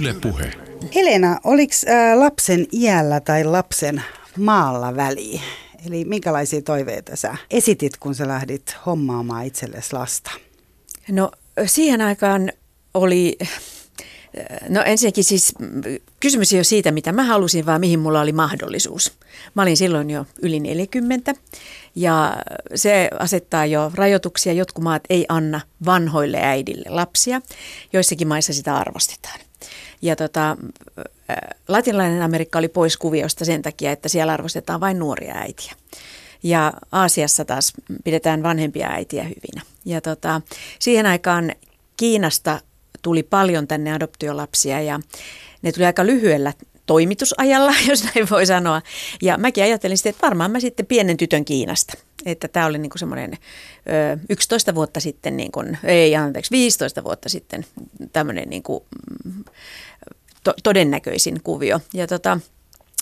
Yle Puhe. Helena, oliko lapsen iällä tai lapsen maalla väliä? Eli minkälaisia toiveita sä esitit, kun sä lähdit hommaamaan itsellesi lasta? No siihen aikaan oli, no ensinnäkin siis kysymys ei ole siitä, mitä mä halusin, vaan mihin mulla oli mahdollisuus. Mä olin silloin jo yli 40 ja se asettaa jo rajoituksia. Jotkut maat ei anna vanhoille äidille lapsia. Joissakin maissa sitä arvostetaan. Ja tota, latinalainen Amerikka oli pois kuviosta sen takia, että siellä arvostetaan vain nuoria äitiä. Ja Aasiassa taas pidetään vanhempia äitiä hyvinä. Ja tota, siihen aikaan Kiinasta tuli paljon tänne adoptiolapsia ja ne tuli aika lyhyellä toimitusajalla, jos näin voi sanoa. Ja mäkin ajattelin sitten, että varmaan mä sitten pienen tytön Kiinasta. Että tämä oli niin semmoinen 11 vuotta sitten, niin kuin, ei anteeksi, 15 vuotta sitten tämmöinen niin kuin, to, todennäköisin kuvio. Ja tota,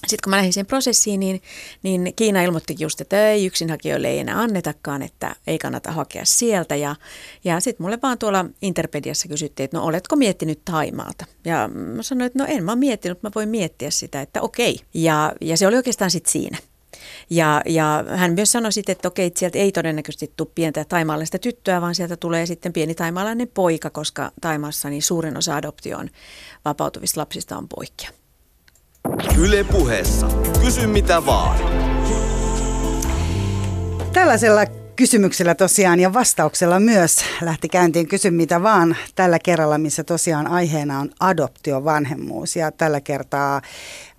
sitten kun mä lähdin siihen prosessiin, niin, niin Kiina ilmoitti just, että ei yksinhakijoille ei enää annetakaan, että ei kannata hakea sieltä. Ja, ja sitten mulle vaan tuolla Interpediassa kysyttiin, että no oletko miettinyt Taimaalta? Ja mä sanoin, että no en mä ole miettinyt, mä voin miettiä sitä, että okei. Ja, ja se oli oikeastaan sitten siinä. Ja, ja hän myös sanoi sitten, että okei, sieltä ei todennäköisesti tule pientä taimaalaista tyttöä, vaan sieltä tulee sitten pieni taimaalainen poika, koska Taimaassa niin suurin osa adoptioon vapautuvista lapsista on poikia. Yle puheessa. Kysy mitä vaan. Tällaisella kysymyksellä tosiaan ja vastauksella myös lähti käyntiin Kysy mitä vaan tällä kerralla, missä tosiaan aiheena on adoptiovanhemmuus. Ja tällä kertaa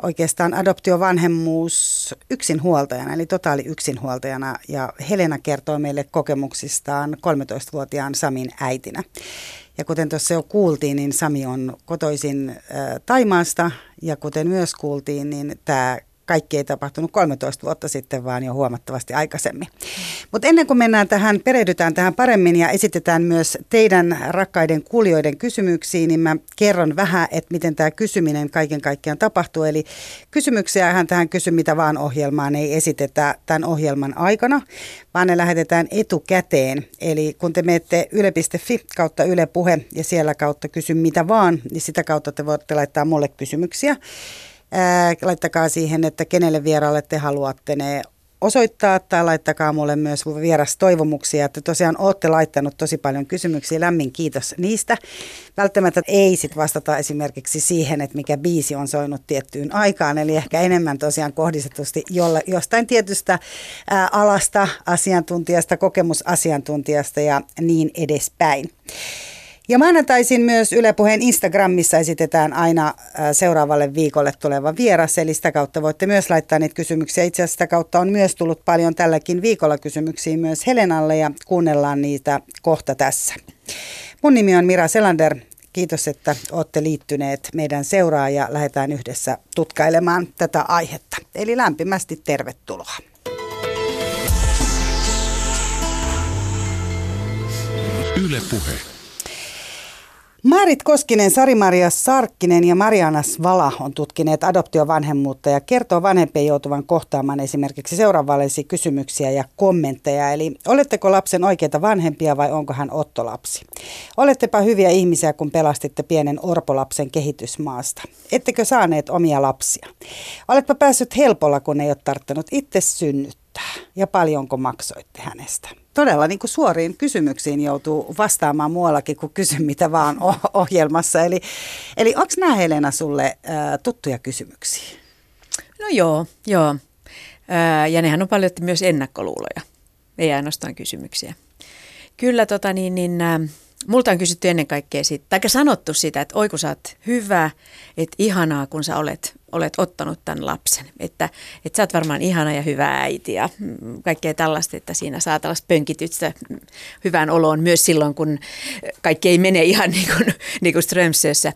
oikeastaan adoptiovanhemmuus yksinhuoltajana, eli totaali yksinhuoltajana. Ja Helena kertoo meille kokemuksistaan 13-vuotiaan Samin äitinä. Ja kuten tuossa jo kuultiin, niin Sami on kotoisin äh, Taimaasta ja kuten myös kuultiin, niin tämä kaikki ei tapahtunut 13 vuotta sitten, vaan jo huomattavasti aikaisemmin. Mutta ennen kuin mennään tähän, perehdytään tähän paremmin ja esitetään myös teidän rakkaiden kuulijoiden kysymyksiin, niin mä kerron vähän, että miten tämä kysyminen kaiken kaikkiaan tapahtuu. Eli kysymyksiähän tähän Kysy mitä vaan ohjelmaan ei esitetä tämän ohjelman aikana, vaan ne lähetetään etukäteen. Eli kun te menette yle.fi kautta Yle Puhe ja siellä kautta Kysy mitä vaan, niin sitä kautta te voitte laittaa mulle kysymyksiä. Ää, laittakaa siihen, että kenelle vieraalle te haluatte ne osoittaa tai laittakaa mulle myös vieras toivomuksia, että tosiaan olette laittanut tosi paljon kysymyksiä. Lämmin kiitos niistä. Välttämättä ei sit vastata esimerkiksi siihen, että mikä biisi on soinut tiettyyn aikaan, eli ehkä enemmän tosiaan kohdistetusti jolle, jostain tietystä ää, alasta, asiantuntijasta, kokemusasiantuntijasta ja niin edespäin. Ja maanantaisin myös Yle Puheen Instagramissa esitetään aina äh, seuraavalle viikolle tuleva vieras, eli sitä kautta voitte myös laittaa niitä kysymyksiä. Itse asiassa sitä kautta on myös tullut paljon tälläkin viikolla kysymyksiä myös Helenalle ja kuunnellaan niitä kohta tässä. Mun nimi on Mira Selander. Kiitos, että olette liittyneet meidän seuraan ja lähdetään yhdessä tutkailemaan tätä aihetta. Eli lämpimästi tervetuloa. Yle Puhe. Marit Koskinen, Sari-Maria Sarkkinen ja Mariana Svala on tutkineet adoptiovanhemmuutta ja kertoo vanhempien joutuvan kohtaamaan esimerkiksi seuraavallisia kysymyksiä ja kommentteja. Eli oletteko lapsen oikeita vanhempia vai onko hän ottolapsi? Olettepa hyviä ihmisiä, kun pelastitte pienen orpolapsen kehitysmaasta. Ettekö saaneet omia lapsia? Oletpa päässyt helpolla, kun ei ole tarttunut itse synnyttää. Ja paljonko maksoitte hänestä? Todella niin kuin suoriin kysymyksiin joutuu vastaamaan muuallakin kuin kysy mitä vaan ohjelmassa. Eli, eli onko nämä Helena sulle ää, tuttuja kysymyksiä? No joo, joo. Ja nehän on paljon myös ennakkoluuloja, ei ainoastaan kysymyksiä. Kyllä tota niin, niin ää, multa on kysytty ennen kaikkea siitä, tai sanottu sitä, että oi kun sä oot hyvä, että ihanaa kun sä olet olet ottanut tämän lapsen. Että, että sä oot varmaan ihana ja hyvä äiti ja kaikkea tällaista, että siinä saa tällaista pönkitystä hyvään oloon myös silloin, kun kaikki ei mene ihan niin kuin, niin kuin Strömsössä.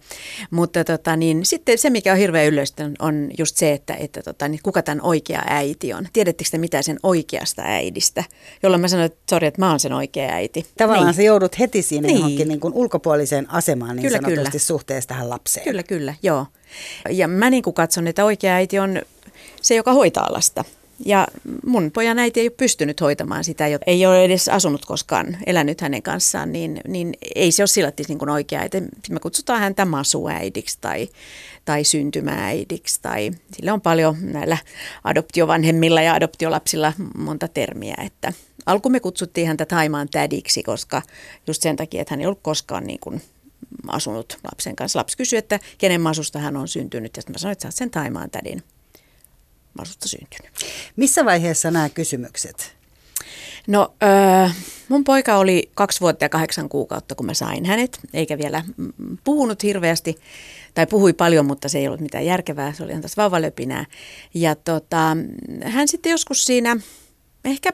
Mutta tota, niin, sitten se, mikä on hirveän yleistä, on just se, että, että tota, niin kuka tämän oikea äiti on. Tiedättekö te mitä sen oikeasta äidistä? Jolloin mä sanoin, että sori, että mä oon sen oikea äiti. Tavallaan niin. sä joudut heti siinä niin. johonkin niin kuin ulkopuoliseen asemaan niin kyllä, sanotusti kyllä. suhteessa tähän lapseen. Kyllä, kyllä, joo. Ja mä niin kuin katson, että oikea äiti on se, joka hoitaa lasta. Ja mun pojan äiti ei ole pystynyt hoitamaan sitä, ei ole edes asunut koskaan, elänyt hänen kanssaan, niin, niin ei se ole sillä niin kuin oikea. Että me kutsutaan häntä masuäidiksi tai, tai syntymääidiksi tai sille on paljon näillä adoptiovanhemmilla ja adoptiolapsilla monta termiä, että alku me kutsuttiin häntä Taimaan tädiksi, koska just sen takia, että hän ei ollut koskaan niin kuin asunut lapsen kanssa. Lapsi kysyi, että kenen masusta hän on syntynyt ja sitten mä sanoin, että sä oot sen Taimaan tädin masusta syntynyt. Missä vaiheessa nämä kysymykset? No äh, mun poika oli kaksi vuotta ja kahdeksan kuukautta, kun mä sain hänet, eikä vielä puhunut hirveästi, tai puhui paljon, mutta se ei ollut mitään järkevää, se oli ihan tässä vauvalöpinää. Ja tota, hän sitten joskus siinä ehkä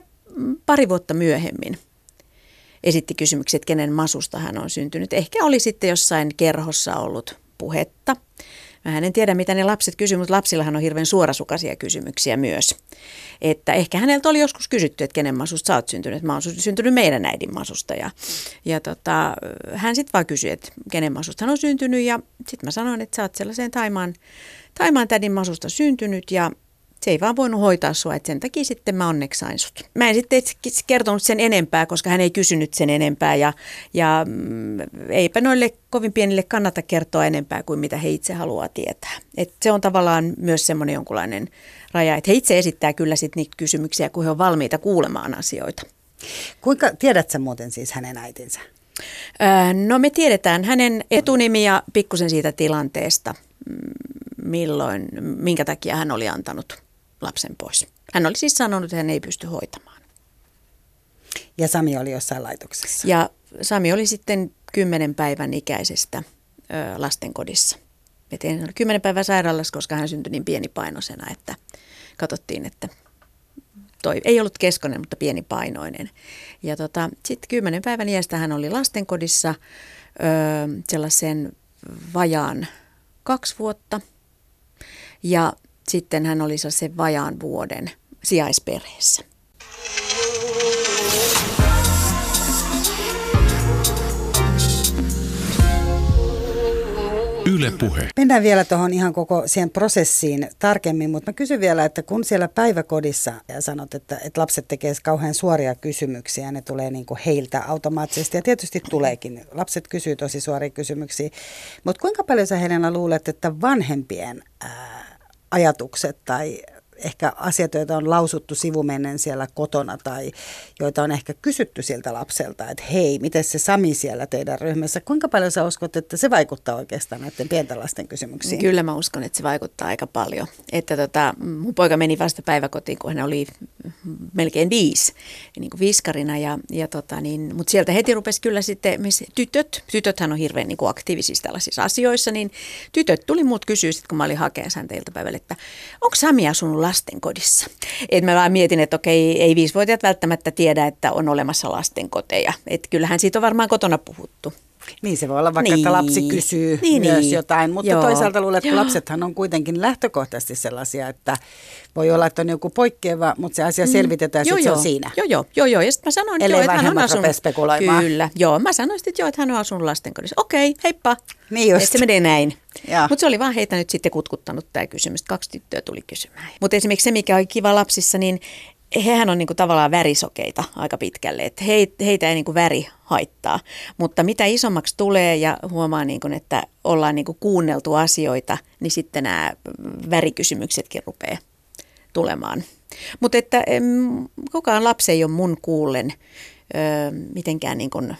pari vuotta myöhemmin esitti kysymyksiä, että kenen masusta hän on syntynyt. Ehkä oli sitten jossain kerhossa ollut puhetta. Mä en tiedä, mitä ne lapset kysyvät, mutta lapsillahan on hirveän suorasukaisia kysymyksiä myös. Että ehkä häneltä oli joskus kysytty, että kenen masusta sä oot syntynyt. Mä oon syntynyt meidän äidin masusta. Ja, ja tota, hän sitten vaan kysyi, että kenen masusta hän on syntynyt. Ja sitten mä sanoin, että sä oot sellaiseen Taimaan, Taimaan tädin masusta syntynyt. Ja se ei vaan voinut hoitaa sua, että sen takia sitten mä onneksi sain sut. Mä en sitten kertonut sen enempää, koska hän ei kysynyt sen enempää ja, ja mm, eipä noille kovin pienille kannata kertoa enempää kuin mitä he itse haluaa tietää. Et se on tavallaan myös semmoinen jonkunlainen raja, että he itse esittää kyllä sitten niitä kysymyksiä, kun he on valmiita kuulemaan asioita. Kuinka, tiedät sä muuten siis hänen äitinsä? Öö, no me tiedetään hänen etunimi ja pikkusen siitä tilanteesta, mm, milloin, minkä takia hän oli antanut lapsen pois. Hän oli siis sanonut, että hän ei pysty hoitamaan. Ja Sami oli jossain laitoksessa. Ja Sami oli sitten kymmenen päivän ikäisestä ö, lastenkodissa. Me tein kymmenen päivän sairaalassa, koska hän syntyi niin pienipainoisena, että katsottiin, että toi ei ollut keskonen, mutta pienipainoinen. Ja tota, sitten kymmenen päivän iästä hän oli lastenkodissa ö, sellaisen vajaan kaksi vuotta. Ja sitten hän oli se vajaan vuoden sijaisperheessä. Yle Puhe. Mennään vielä tuohon ihan koko siihen prosessiin tarkemmin, mutta mä kysyn vielä, että kun siellä päiväkodissa ja sanot, että, että lapset tekee kauhean suoria kysymyksiä ja ne tulee niin kuin heiltä automaattisesti ja tietysti tuleekin. Lapset kysyy tosi suoria kysymyksiä, mutta kuinka paljon sä Helena luulet, että vanhempien ää, ajatukset tai ehkä asiat, joita on lausuttu sivumennen siellä kotona tai joita on ehkä kysytty siltä lapselta, että hei, miten se Sami siellä teidän ryhmässä, kuinka paljon sä uskot, että se vaikuttaa oikeastaan näiden pienten lasten kysymyksiin? Kyllä mä uskon, että se vaikuttaa aika paljon. Että tota, mun poika meni vasta päiväkotiin, kun hän oli melkein viisi, niin kuin viiskarina, ja, ja tota, niin, mutta sieltä heti rupesi kyllä sitten, missä tytöt, tytöthän on hirveän niin kuin aktiivisissa tällaisissa asioissa, niin tytöt tuli muut kysyä sitten, kun mä olin hakemaan häntä iltapäivällä, että onko Sami asunut lastenkodissa. Et mä vaan mietin, että okei, ei viisivuotiaat välttämättä tiedä, että on olemassa lastenkoteja. Että kyllähän siitä on varmaan kotona puhuttu. Niin se voi olla vaikka, niin. että lapsi kysyy niin, myös niin. jotain, mutta Joo. toisaalta luulen, että lapsethan on kuitenkin lähtökohtaisesti sellaisia, että voi olla, että on joku poikkeava, mutta se asia mm. selvitetään, mm. sitten se on siinä. Joo, joo, joo, joo. Ja sitten mä sanoin, joo, että hän on asunut. spekuloimaan. Kyllä, joo. Mä sanoin sitten, että joo, että hän on asunut lastenkodissa. Okei, heippa. Niin just. Että se menee näin. Mutta se oli vaan heitä nyt sitten kutkuttanut tämä kysymys. Kaksi tyttöä tuli kysymään. Mutta esimerkiksi se, mikä on kiva lapsissa, niin hehän on niinku tavallaan värisokeita aika pitkälle, että heitä ei niinku väri haittaa. Mutta mitä isommaksi tulee ja huomaa, niinku, että ollaan niinku kuunneltu asioita, niin sitten nämä värikysymyksetkin rupeaa tulemaan. Mutta että kukaan lapsi ei ole mun kuullen öö, mitenkään niin kuin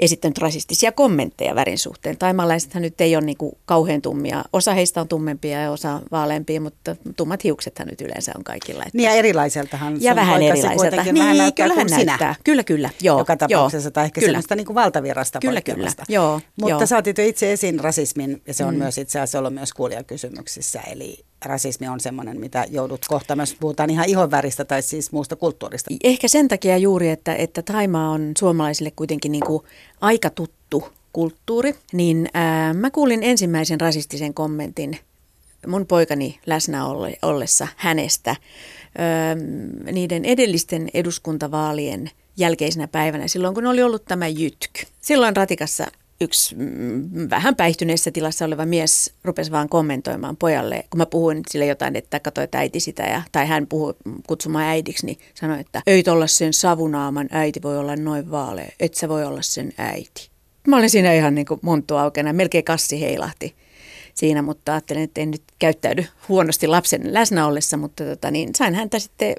esittänyt rasistisia kommentteja värin suhteen. Taimalaisethan nyt ei ole niin kuin kauhean tummia. Osa heistä on tummempia ja osa vaaleampia, mutta tummat hiuksethan nyt yleensä on kaikilla. Että... Niin ja erilaiseltahan Ja vähän erilaiselta. Niin, vähän näyttää kyllä hän näyttää. Sinä. Kyllä, kyllä. Joo, Joka tapauksessa joo, tai ehkä kyllä. sellaista niin kuin valtavirrasta Kyllä, kyllä. Joo, mutta joo. saatit jo itse esiin rasismin ja se on mm. myös itse asiassa ollut myös kuulijakysymyksissä. Eli rasismi on semmoinen, mitä joudut kohta myös puhutaan ihan ihonväristä tai siis muusta kulttuurista. Ehkä sen takia juuri, että, että Taimaa on suomalaisille kuitenkin niin kuin aika tuttu kulttuuri, niin ää, mä kuulin ensimmäisen rasistisen kommentin mun poikani läsnä ollessa hänestä ää, niiden edellisten eduskuntavaalien jälkeisenä päivänä, silloin kun oli ollut tämä jytky. Silloin ratikassa yksi vähän päihtyneessä tilassa oleva mies rupesi vaan kommentoimaan pojalle, kun mä puhuin sille jotain, että katsoi että äiti sitä, ja, tai hän puhui kutsumaan äidiksi, niin sanoi, että ei olla sen savunaaman äiti voi olla noin vaalea, et sä voi olla sen äiti. Mä olin siinä ihan niin kuin monttu aukena, melkein kassi heilahti siinä, mutta ajattelin, että en nyt käyttäydy huonosti lapsen läsnä ollessa, mutta tota, niin sain häntä sitten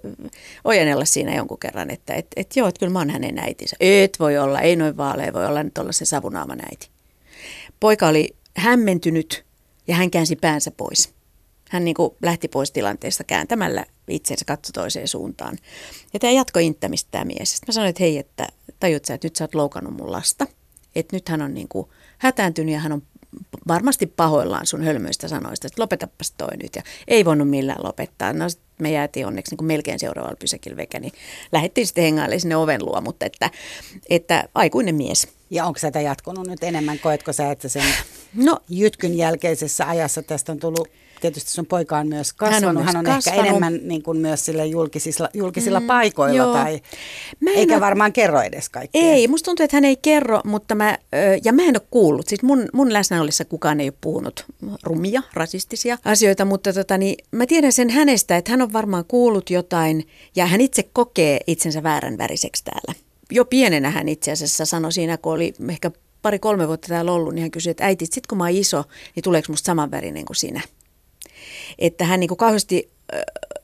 ojennella siinä jonkun kerran, että et, et joo, että kyllä mä oon hänen äitinsä. Et voi olla, ei noin vaalea, voi olla nyt olla se savunaaman äiti. Poika oli hämmentynyt ja hän käänsi päänsä pois. Hän niin kuin lähti pois tilanteesta kääntämällä itsensä katso toiseen suuntaan. Ja tämä jatkoi inttämistä tämä mies. Sitten mä sanoin, että hei, että tajut sä, että nyt sä oot loukannut mun lasta. Että nyt hän on niin kuin hätääntynyt ja hän on varmasti pahoillaan sun hölmöistä sanoista, että lopetapas toi nyt. Ja ei voinut millään lopettaa. No me jäätiin onneksi niin kuin melkein seuraavalla pysäkillä vekä, niin lähdettiin sitten hengailemaan sinne oven luo, mutta että, että aikuinen mies. Ja onko sitä jatkunut nyt enemmän? Koetko sä, että sen no, jytkyn jälkeisessä ajassa tästä on tullut tietysti sun poika on myös kasvanut. Hän on, myös hän on kasvanut. ehkä enemmän niin kuin myös sille julkisilla, julkisilla mm, paikoilla joo. tai eikä ole, varmaan kerro edes kaikkea. Ei, musta tuntuu, että hän ei kerro, mutta mä, ja mä en ole kuullut. Siis mun, mun läsnäolissa kukaan ei ole puhunut rumia, rasistisia asioita, mutta tota, niin, mä tiedän sen hänestä, että hän on varmaan kuullut jotain ja hän itse kokee itsensä väärän väriseksi täällä. Jo pienenä hän itse asiassa sanoi siinä, kun oli ehkä pari-kolme vuotta täällä ollut, niin hän kysyi, että äiti, sit kun mä oon iso, niin tuleeko musta samanvärinen kuin sinä? että hän niin kuin kauheasti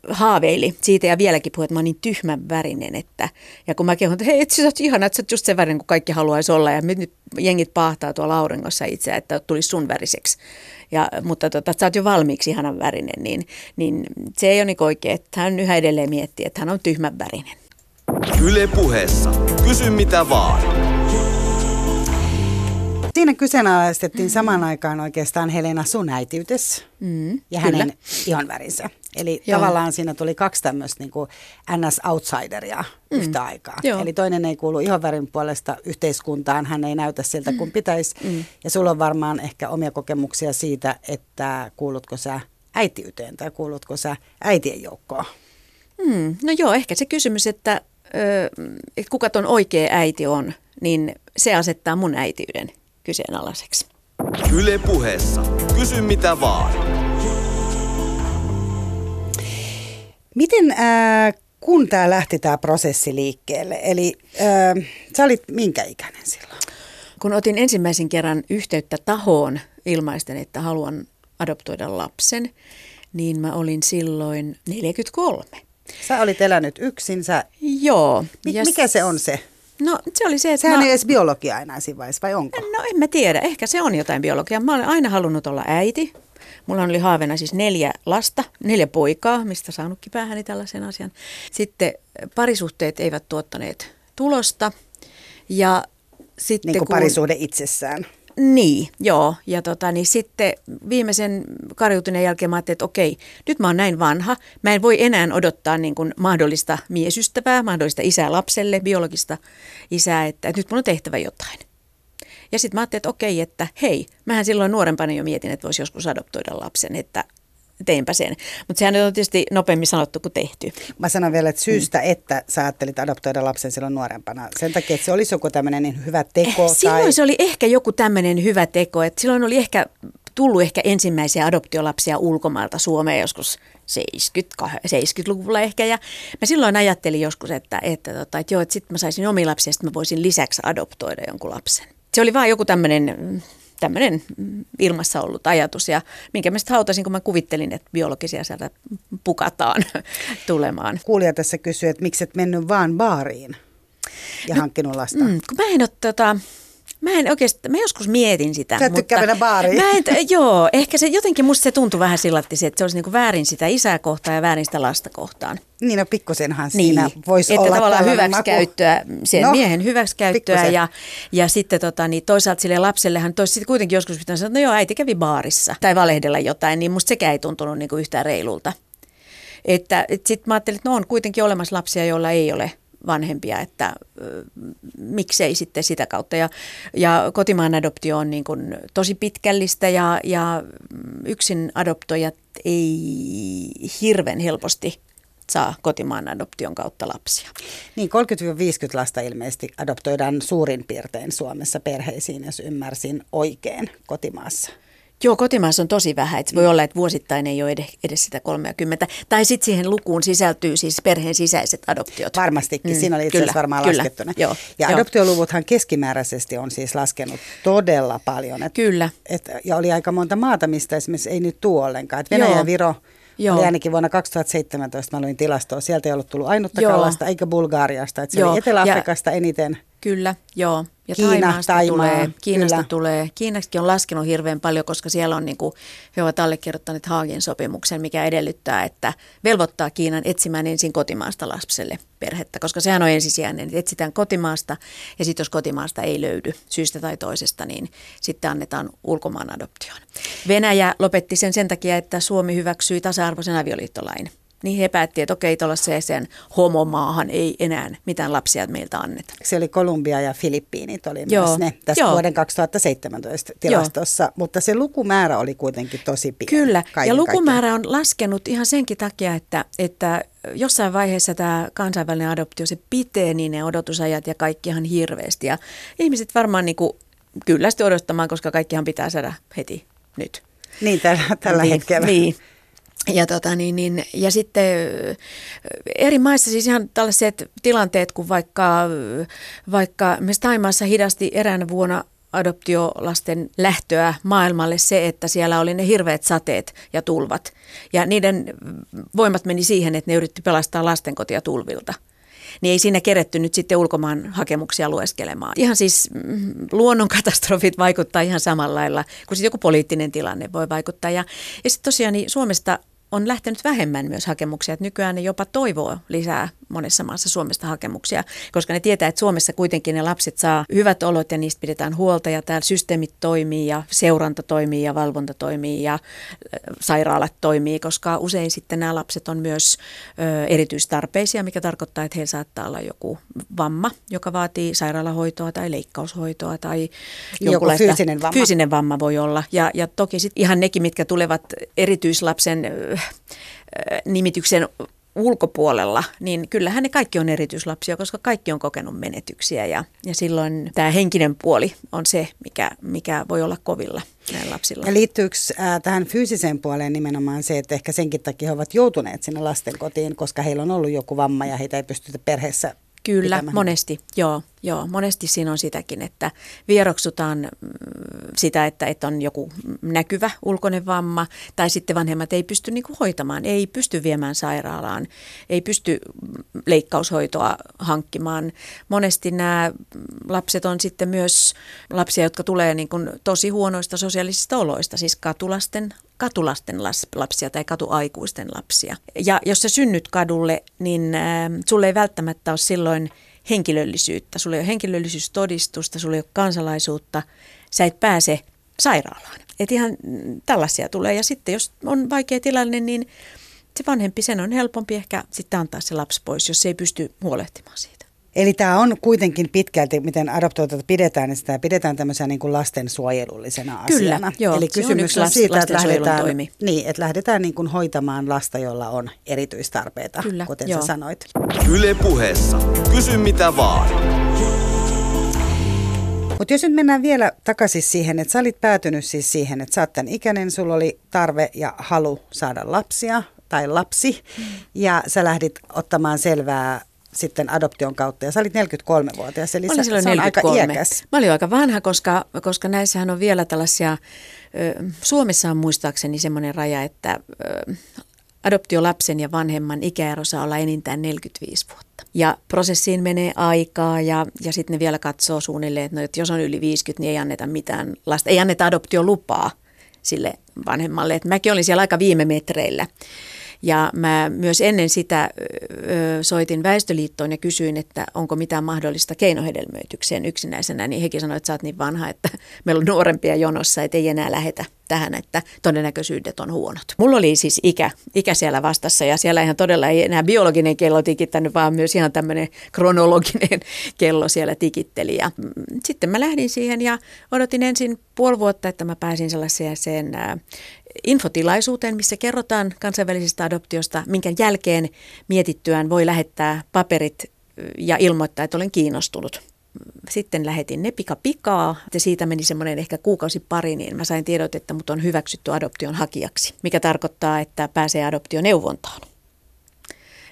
haaveili siitä ja vieläkin puhui, että mä oon niin tyhmän värinen, että ja kun mä kehun, että hei, sä oot ihana, että sä oot just sen värinen, kuin kaikki haluaisi olla ja nyt jengit pahtaa tuolla auringossa itse, että tulisi sun väriseksi. Ja, mutta tota, sä oot jo valmiiksi ihanan värinen, niin, niin se ei ole niin oikein, että hän yhä edelleen miettii, että hän on tyhmän värinen. Yle puheessa. Kysy mitä vaan. Siinä kyseenalaistettiin samaan aikaan oikeastaan Helena sun äitiytes mm, ja hänen kyllä. ihonvärinsä. Eli Joo. tavallaan siinä tuli kaksi tämmöistä niin NS-outsideria mm. yhtä aikaa. Joo. Eli toinen ei kuulu ihonvärin puolesta yhteiskuntaan, hän ei näytä siltä kuin pitäisi. Mm. Ja sulla on varmaan ehkä omia kokemuksia siitä, että kuulutko sä äitiyteen tai kuulutko sä äitien joukkoon? Mm, no joo, ehkä se kysymys, että, ö, että kuka ton oikea äiti on, niin se asettaa mun äitiyden kyseenalaiseksi. Yle puheessa. Kysy mitä vaan. Miten äh, kun tämä lähti tämä prosessi liikkeelle, eli äh, sä olit minkä ikäinen silloin? Kun otin ensimmäisen kerran yhteyttä tahoon ilmaisten, että haluan adoptoida lapsen, niin mä olin silloin 43. Sä olit elänyt yksin. Sä... Joo. Mi- mikä se on se? No se oli se, että Sehän mä... ei edes biologia enää siinä vaiheessa, vai onko? No en mä tiedä, ehkä se on jotain biologiaa. Mä olen aina halunnut olla äiti. Mulla oli haaveena siis neljä lasta, neljä poikaa, mistä saanutkin päähäni tällaisen asian. Sitten parisuhteet eivät tuottaneet tulosta. Ja sitten niin kuin kun... parisuhde itsessään. Niin, joo. Ja tota, niin sitten viimeisen karjutuneen jälkeen mä ajattelin, että okei, nyt mä oon näin vanha. Mä en voi enää odottaa niin kuin mahdollista miesystävää, mahdollista isää lapselle, biologista isää, että, että nyt mun on tehtävä jotain. Ja sitten mä ajattelin, että okei, että hei, mähän silloin nuorempana jo mietin, että voisi joskus adoptoida lapsen, että teinpä sen. Mutta sehän on tietysti nopeammin sanottu kuin tehty. Mä sanon vielä, että syystä, mm. että sä ajattelit adoptoida lapsen silloin nuorempana. Sen takia, että se olisi joku tämmöinen niin hyvä teko. Eh, silloin tai... se oli ehkä joku tämmöinen hyvä teko. Että silloin oli ehkä tullut ehkä ensimmäisiä adoptiolapsia ulkomailta Suomeen joskus 70, 70-luvulla ehkä. Ja mä silloin ajattelin joskus, että, että, tota, että joo, että sitten mä saisin omia lapsia, että mä voisin lisäksi adoptoida jonkun lapsen. Se oli vaan joku tämmöinen tämmöinen ilmassa ollut ajatus ja minkä mä sitten hautasin, kun mä kuvittelin, että biologisia sieltä pukataan tulemaan. Kuulija tässä kysyy, että miksi et mennyt vaan baariin ja no, hankkinut lasta? Mm, kun mä en ole tota, Mä en oikeasti, mä joskus mietin sitä. Sä et mutta mennä baariin. Mä en, joo, ehkä se jotenkin musta se tuntui vähän sillä, että se olisi niinku väärin sitä isää kohtaan ja väärin sitä lasta kohtaan. Niin, no pikkusenhan niin, siinä voisi että olla tavallaan hyväksikäyttöä, sen no, miehen hyväksikäyttöä ja, ja sitten tota, niin toisaalta sille lapsellehan toisi sitten kuitenkin joskus pitää sanoa, että no joo, äiti kävi baarissa tai valehdella jotain, niin musta sekään ei tuntunut niinku yhtään reilulta. Että et sitten mä ajattelin, että no on kuitenkin olemassa lapsia, joilla ei ole vanhempia, että miksei sitten sitä kautta. Ja, ja kotimaan adoptio on niin kuin tosi pitkällistä ja, ja yksin adoptoijat ei hirveän helposti saa kotimaan adoption kautta lapsia. Niin 30-50 lasta ilmeisesti adoptoidaan suurin piirtein Suomessa perheisiin, jos ymmärsin oikein kotimaassa. Joo, kotimaassa on tosi vähän. Että voi olla, että vuosittain ei ole edes sitä 30. Tai sitten siihen lukuun sisältyy siis perheen sisäiset adoptiot. Varmastikin. Mm, Siinä oli itse asiassa varmaan kyllä, laskettuna. Joo, ja joo. adoptioluvuthan keskimääräisesti on siis laskenut todella paljon. Et, Kyllä. Et, ja oli aika monta maata, mistä esimerkiksi ei nyt tuo ollenkaan. Et Venäjä Joo. ja Viro Joo. oli ainakin vuonna 2017, mä luin tilastoa, sieltä ei ollut tullut ainuttakaan lasta, eikä Bulgaariasta. Et se Joo, oli ja- Etelä-Afrikasta eniten. Kyllä, joo. Ja Kiina, Taimaasta Taimaa, tulee, Kiinasta kyllä. tulee. Kiinastakin on laskenut hirveän paljon, koska siellä on niin kuin, he ovat allekirjoittaneet Haagin sopimuksen, mikä edellyttää, että velvoittaa Kiinan etsimään ensin kotimaasta lapselle perhettä, koska sehän on ensisijainen, että etsitään kotimaasta ja sitten jos kotimaasta ei löydy syystä tai toisesta, niin sitten annetaan ulkomaan adoptioon. Venäjä lopetti sen sen takia, että Suomi hyväksyi tasa-arvoisen avioliittolain. Niin he päätti, että okei, tuollaiseen homomaahan ei enää mitään lapsia meiltä anneta. Se oli Kolumbia ja Filippiinit oli Joo. myös ne tässä Joo. vuoden 2017 tilastossa, mutta se lukumäärä oli kuitenkin tosi pieni. Kyllä, kaiken ja lukumäärä on laskenut ihan senkin takia, että, että jossain vaiheessa tämä kansainvälinen adoptio, se piteni ne odotusajat ja kaikki ihan hirveästi. Ja ihmiset varmaan niin kuin kyllästi odottamaan, koska kaikkihan pitää saada heti nyt. Niin, tällä, tällä niin, hetkellä. Niin. Ja, tota, niin, niin, ja sitten eri maissa siis ihan tällaiset tilanteet, kun vaikka, vaikka myös Taimaassa hidasti eräänä vuonna adoptiolasten lähtöä maailmalle se, että siellä oli ne hirveät sateet ja tulvat. Ja niiden voimat meni siihen, että ne yritti pelastaa lastenkotia tulvilta. Niin ei siinä keretty nyt sitten ulkomaan hakemuksia lueskelemaan. Ihan siis mm, luonnonkatastrofit vaikuttaa ihan samalla lailla, kun sitten joku poliittinen tilanne voi vaikuttaa. Ja, ja sitten tosiaan niin Suomesta on lähtenyt vähemmän myös hakemuksia. Että nykyään ne jopa toivoo lisää monessa maassa Suomesta hakemuksia, koska ne tietää, että Suomessa kuitenkin ne lapset saa hyvät olot ja niistä pidetään huolta ja täällä systeemit toimii ja seuranta toimii ja valvonta toimii ja sairaalat toimii, koska usein sitten nämä lapset on myös ö, erityistarpeisia, mikä tarkoittaa, että heillä saattaa olla joku vamma, joka vaatii sairaalahoitoa tai leikkaushoitoa tai Joku fyysinen vamma. Fyysinen vamma voi olla. Ja, ja toki sitten ihan nekin, mitkä tulevat erityislapsen nimityksen ulkopuolella, niin kyllähän ne kaikki on erityislapsia, koska kaikki on kokenut menetyksiä ja, ja silloin tämä henkinen puoli on se, mikä, mikä voi olla kovilla näillä lapsilla. Ja liittyykö äh, tähän fyysiseen puoleen nimenomaan se, että ehkä senkin takia he ovat joutuneet sinne lastenkotiin, koska heillä on ollut joku vamma ja heitä ei pystytä perheessä Kyllä, pitämään? monesti, joo, joo. Monesti siinä on sitäkin, että vieroksutaan mm, sitä, että, että on joku näkyvä ulkoinen vamma, tai sitten vanhemmat ei pysty niin kuin hoitamaan, ei pysty viemään sairaalaan, ei pysty mm, leikkaushoitoa hankkimaan. Monesti nämä lapset on sitten myös lapsia, jotka tulee niin kuin tosi huonoista sosiaalisista oloista, siis katulasten katulasten las- lapsia tai katuaikuisten lapsia. Ja jos sä synnyt kadulle, niin äh, sulle ei välttämättä ole silloin henkilöllisyyttä. Sulla ei ole henkilöllisyystodistusta, sulla ei ole kansalaisuutta, sä et pääse sairaalaan. Et ihan mm, tällaisia tulee. Ja sitten jos on vaikea tilanne, niin se vanhempi, sen on helpompi ehkä sitten antaa se lapsi pois, jos se ei pysty huolehtimaan siitä. Eli tämä on kuitenkin pitkälti, miten adoptoitua pidetään, niin sitä pidetään tämmöisenä niin kuin lastensuojelullisena Kyllä, asiana. joo, Eli on kysymys on las- siitä, että lähdetään, toimi. niin, että lähdetään niin kuin hoitamaan lasta, jolla on erityistarpeita, Kyllä, kuten joo. sä sanoit. Yle puheessa. Kysy mitä vaan. Mutta jos nyt mennään vielä takaisin siihen, että sä olit päätynyt siis siihen, että sä oot tämän ikäinen, sulla oli tarve ja halu saada lapsia tai lapsi, Mm. ja sä lähdit ottamaan selvää sitten adoption kautta, ja sä olit 43-vuotias, eli olin sä, silloin se on aika 43. iäkäs. Mä olin aika vanha, koska, koska näissähän on vielä tällaisia, Suomessa on muistaakseni semmoinen raja, että adoptiolapsen ja vanhemman ikäero saa olla enintään 45 vuotta. Ja prosessiin menee aikaa ja, ja sitten ne vielä katsoo suunnilleen, että, no, että jos on yli 50, niin ei anneta mitään lasta, ei anneta adoptiolupaa sille vanhemmalle. Et mäkin olin siellä aika viime metreillä. Ja mä myös ennen sitä soitin Väestöliittoon ja kysyin, että onko mitään mahdollista keinohedelmöitykseen yksinäisenä, niin hekin sanoivat, että sä oot niin vanha, että meillä on nuorempia jonossa, että ei enää lähetä tähän, että todennäköisyydet on huonot. Mulla oli siis ikä, ikä siellä vastassa ja siellä ihan todella ei enää biologinen kello tikittänyt, vaan myös ihan tämmöinen kronologinen kello siellä tikitteli. Ja mm, sitten mä lähdin siihen ja odotin ensin puoli vuotta, että mä pääsin sellaiseen ää, infotilaisuuteen, missä kerrotaan kansainvälisestä adoptiosta, minkä jälkeen mietittyään voi lähettää paperit ja ilmoittaa, että olen kiinnostunut. Sitten lähetin ne pika pikaa ja siitä meni semmoinen ehkä kuukausi pari, niin mä sain tiedot, että mut on hyväksytty adoption hakijaksi, mikä tarkoittaa, että pääsee adoptioneuvontaan.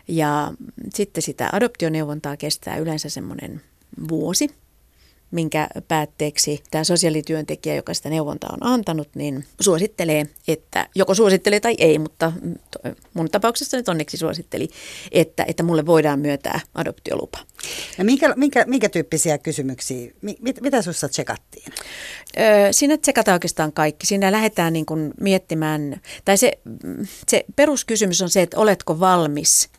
Ja sitten sitä adoptioneuvontaa kestää yleensä semmoinen vuosi, minkä päätteeksi tämä sosiaalityöntekijä, joka sitä neuvontaa on antanut, niin suosittelee, että joko suosittelee tai ei, mutta mun tapauksessa nyt onneksi suositteli, että, että mulle voidaan myöntää adoptiolupa. Ja minkä, minkä, minkä tyyppisiä kysymyksiä, mit, mitä sinussa tsekattiin? Öö, siinä tsekataan oikeastaan kaikki. Siinä lähdetään niin kuin miettimään, tai se, se peruskysymys on se, että oletko valmis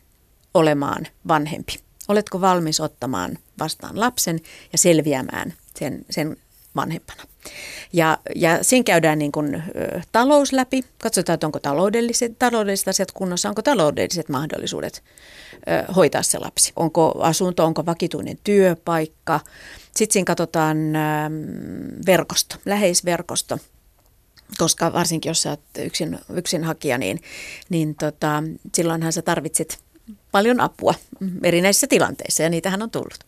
olemaan vanhempi. Oletko valmis ottamaan vastaan lapsen ja selviämään sen, sen vanhempana? Ja, ja siinä käydään niin kuin, ö, talous läpi, katsotaan, että onko taloudelliset, taloudelliset asiat kunnossa, onko taloudelliset mahdollisuudet ö, hoitaa se lapsi. Onko asunto, onko vakituinen työpaikka. Sitten siinä katsotaan ö, verkosto, läheisverkosto, koska varsinkin jos sä oot yksin, yksin hakija, niin, niin tota, silloinhan sä tarvitset paljon apua erinäisissä tilanteissa ja niitähän on tullut.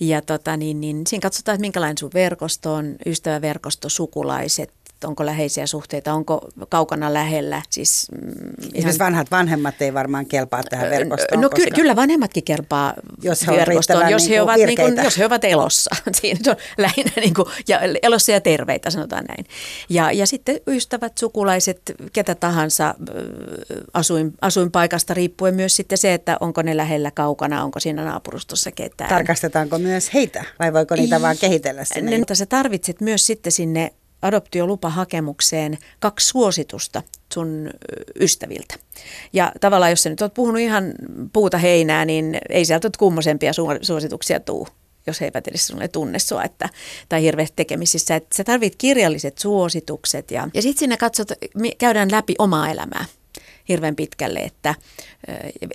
Ja tota, niin, niin, siinä katsotaan, että minkälainen sun verkosto on, ystäväverkosto, sukulaiset, onko läheisiä suhteita, onko kaukana lähellä. Siis, mm, ihan... vanhat vanhemmat ei varmaan kelpaa tähän verkostoon. No koska... kyllä vanhemmatkin kelpaa jos he verkostoon, jos, he niin ovat, niin kuin, jos he ovat elossa. Siinä on lähinnä niin kuin, ja elossa ja terveitä, sanotaan näin. Ja, ja sitten ystävät, sukulaiset, ketä tahansa asuin, asuinpaikasta riippuen myös sitten se, että onko ne lähellä kaukana, onko siinä naapurustossa ketään. Tarkastetaanko myös heitä vai voiko niitä vaan kehitellä sinne? Niin, sä tarvitset myös sitten sinne adoptiolupahakemukseen kaksi suositusta sun ystäviltä. Ja tavallaan, jos sä nyt oot puhunut ihan puuta heinää, niin ei sieltä ole kummosempia suosituksia tuu jos he eivät edes sinulle tunne sua, että, tai hirveästi tekemisissä. Että sä tarvit kirjalliset suositukset ja, ja sitten sinne katsot, käydään läpi omaa elämää hirveän pitkälle, että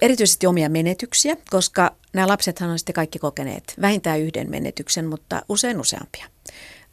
erityisesti omia menetyksiä, koska nämä lapsethan on sitten kaikki kokeneet vähintään yhden menetyksen, mutta usein useampia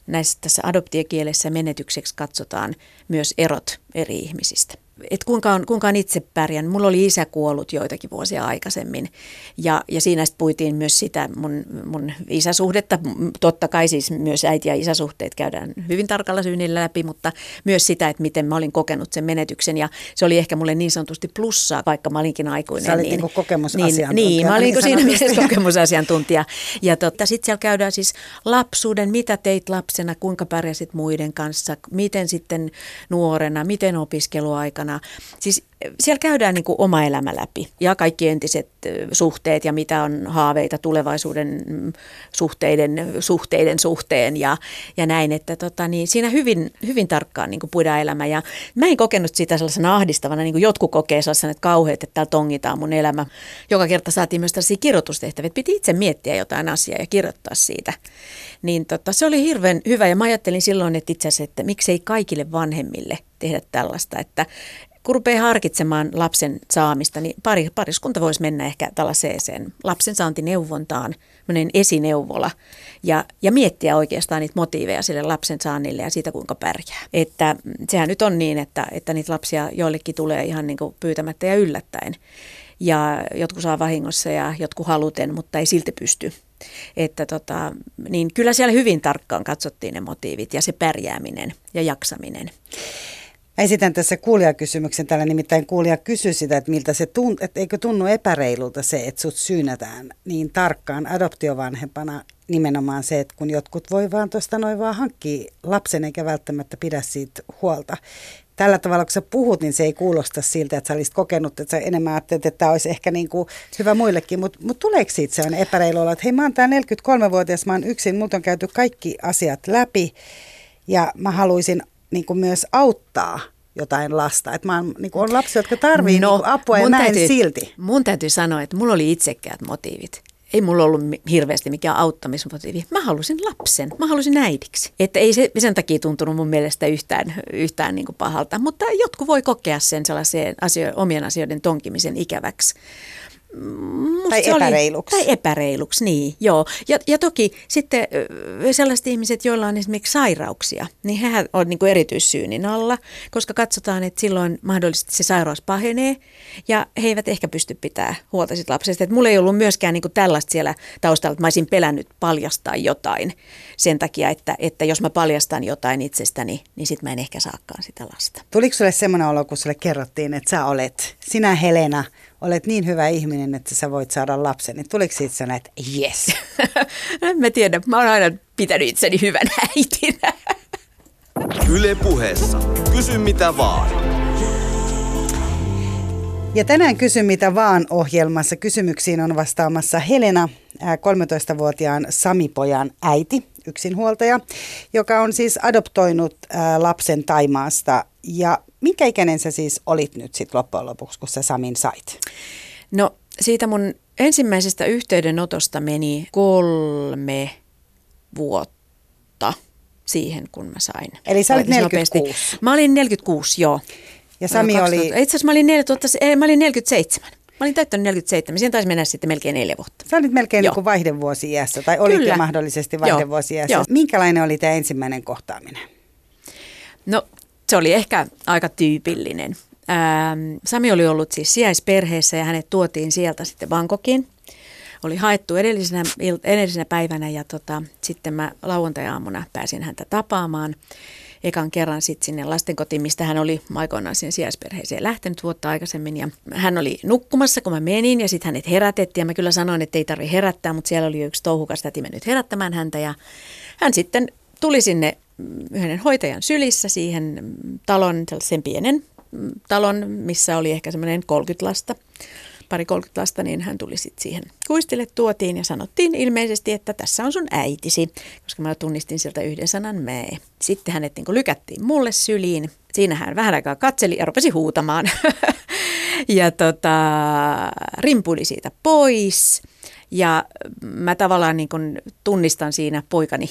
näissä tässä adoptiokielessä menetykseksi katsotaan myös erot eri ihmisistä että kuinka on, kuinka on itse pärjännyt. Mulla oli isä kuollut joitakin vuosia aikaisemmin ja, ja siinä sitten puitiin myös sitä mun, mun isäsuhdetta. Totta kai siis myös äiti- ja isäsuhteet käydään hyvin tarkalla syynillä läpi, mutta myös sitä, että miten mä olin kokenut sen menetyksen ja se oli ehkä mulle niin sanotusti plussaa, vaikka mä olinkin aikuinen. Sä olit niin, niin kokemusasiantuntija. Niin, niin mä olin niin siinä mielessä kokemusasiantuntija. Ja totta, sitten siellä käydään siis lapsuuden, mitä teit lapsena, kuinka pärjäsit muiden kanssa, miten sitten nuorena, miten opiskeluaikana mukana. Siis siellä käydään niin kuin oma elämä läpi ja kaikki entiset suhteet ja mitä on haaveita tulevaisuuden mm, suhteiden, suhteiden suhteen ja, ja näin. Että tota, niin siinä hyvin, hyvin tarkkaan niin puidaan elämä ja mä en kokenut sitä sellaisena ahdistavana, niin kuin jotkut kokee sellaisena, että kauheat, että täällä tongitaan mun elämä. Joka kerta saatiin myös tällaisia kirjoitustehtäviä, että piti itse miettiä jotain asiaa ja kirjoittaa siitä. Niin tota, se oli hirveän hyvä ja mä ajattelin silloin, että itse asiassa, että miksei kaikille vanhemmille tehdä tällaista, että kun rupeaa harkitsemaan lapsen saamista, niin pari, pariskunta voisi mennä ehkä tällaiseen lapsen saantineuvontaan, esineuvola, ja, ja miettiä oikeastaan niitä motiiveja sille lapsen saannille ja siitä, kuinka pärjää. Että sehän nyt on niin, että, että niitä lapsia joillekin tulee ihan niin kuin pyytämättä ja yllättäen. Ja jotkut saa vahingossa ja jotkut haluten, mutta ei silti pysty. Että tota, niin kyllä siellä hyvin tarkkaan katsottiin ne motiivit ja se pärjääminen ja jaksaminen. Mä esitän tässä kuulijakysymyksen. Täällä nimittäin kuulija kysyi sitä, että, miltä se tunt, että eikö tunnu epäreilulta se, että sut syynätään niin tarkkaan adoptiovanhempana nimenomaan se, että kun jotkut voi vaan tuosta noin vaan hankkia lapsen eikä välttämättä pidä siitä huolta. Tällä tavalla, kun sä puhut, niin se ei kuulosta siltä, että sä olisit kokenut, että sä enemmän ajattelet, että tämä olisi ehkä niin kuin hyvä muillekin. Mutta mut tuleeko siitä se on epäreilu olla, että hei mä oon tää 43-vuotias, mä oon yksin, multa on käyty kaikki asiat läpi ja mä haluaisin niin kuin myös auttaa jotain lasta. Että mä oon, niin kuin on lapsia, jotka tarvitsevat no, niin apua ja näin täytyy, silti. Mun täytyy sanoa, että mulla oli itsekkäät motiivit. Ei mulla ollut hirveästi mikään auttamismotiivi. Mä halusin lapsen. Mä halusin äidiksi. Että ei se sen takia tuntunut mun mielestä yhtään, yhtään niin kuin pahalta. Mutta jotkut voi kokea sen sellaiseen asio, omien asioiden tonkimisen ikäväksi. Musta Tai se oli- epäreiluksi. tai epäreiluksi, niin joo. Ja, ja toki sitten sellaiset ihmiset, joilla on esimerkiksi sairauksia, niin hehän on niin kuin erityissyynin alla, koska katsotaan, että silloin mahdollisesti se sairaus pahenee ja he eivät ehkä pysty pitämään huolta siitä lapsesta. Et mulla ei ollut myöskään niin kuin tällaista siellä taustalla, että mä olisin pelännyt paljastaa jotain sen takia, että, että jos mä paljastan jotain itsestäni, niin sitten mä en ehkä saakaan sitä lasta. Tuliko sulle semmoinen olo, kun sulle kerrottiin, että sä olet, sinä Helena, olet niin hyvä ihminen, että sä voit saada lapsen. Niin tuliko siitä sellainen, että yes? en mä tiedä, mä oon aina pitänyt itseni hyvän äitinä. Yle puheessa. Kysy mitä vaan. Ja tänään Kysy mitä vaan ohjelmassa kysymyksiin on vastaamassa Helena, ää, 13-vuotiaan Samipojan äiti, yksinhuoltaja, joka on siis adoptoinut lapsen Taimaasta. Ja minkä ikäinen sä siis olit nyt sitten loppujen lopuksi, kun sä Samin sait? No siitä mun ensimmäisestä yhteydenotosta meni kolme vuotta siihen, kun mä sain. Eli sä olit Niin nopeasti. 46. Mä olin 46, joo. Ja Sami oli, 2000 Itse asiassa mä olin, 4000, ei, mä olin 47. Mä olin täyttänyt 47. Siihen taisi mennä sitten melkein neljä vuotta. sä olit melkein Joo. niin vaihdevuosi iässä, tai olit jo Kyllä. mahdollisesti Joo. vaihdevuosi iässä. Joo. Minkälainen oli tämä ensimmäinen kohtaaminen? No se oli ehkä aika tyypillinen. Ähm, Sami oli ollut siis sijaisperheessä ja hänet tuotiin sieltä sitten Bangkokiin. Oli haettu edellisenä, edellisenä päivänä ja tota, sitten mä lauantai-aamuna pääsin häntä tapaamaan ekan kerran sitten sinne lastenkotiin, mistä hän oli aikoinaan sinne sijaisperheeseen lähtenyt vuotta aikaisemmin. Ja hän oli nukkumassa, kun mä menin ja sitten hänet herätettiin. Ja mä kyllä sanoin, että ei tarvi herättää, mutta siellä oli yksi touhukas täti mennyt herättämään häntä. Ja hän sitten tuli sinne yhden hoitajan sylissä siihen talon, sen pienen talon, missä oli ehkä semmoinen 30 lasta, pari 30 lasta, niin hän tuli sitten siihen kuistille tuotiin ja sanottiin ilmeisesti, että tässä on sun äitisi, koska mä tunnistin sieltä yhden sanan mee. Sitten hänet niin lykättiin mulle syliin. Siinä hän vähän aikaa katseli ja rupesi huutamaan. ja tota, rimpuli siitä pois. Ja mä tavallaan niin tunnistan siinä poikani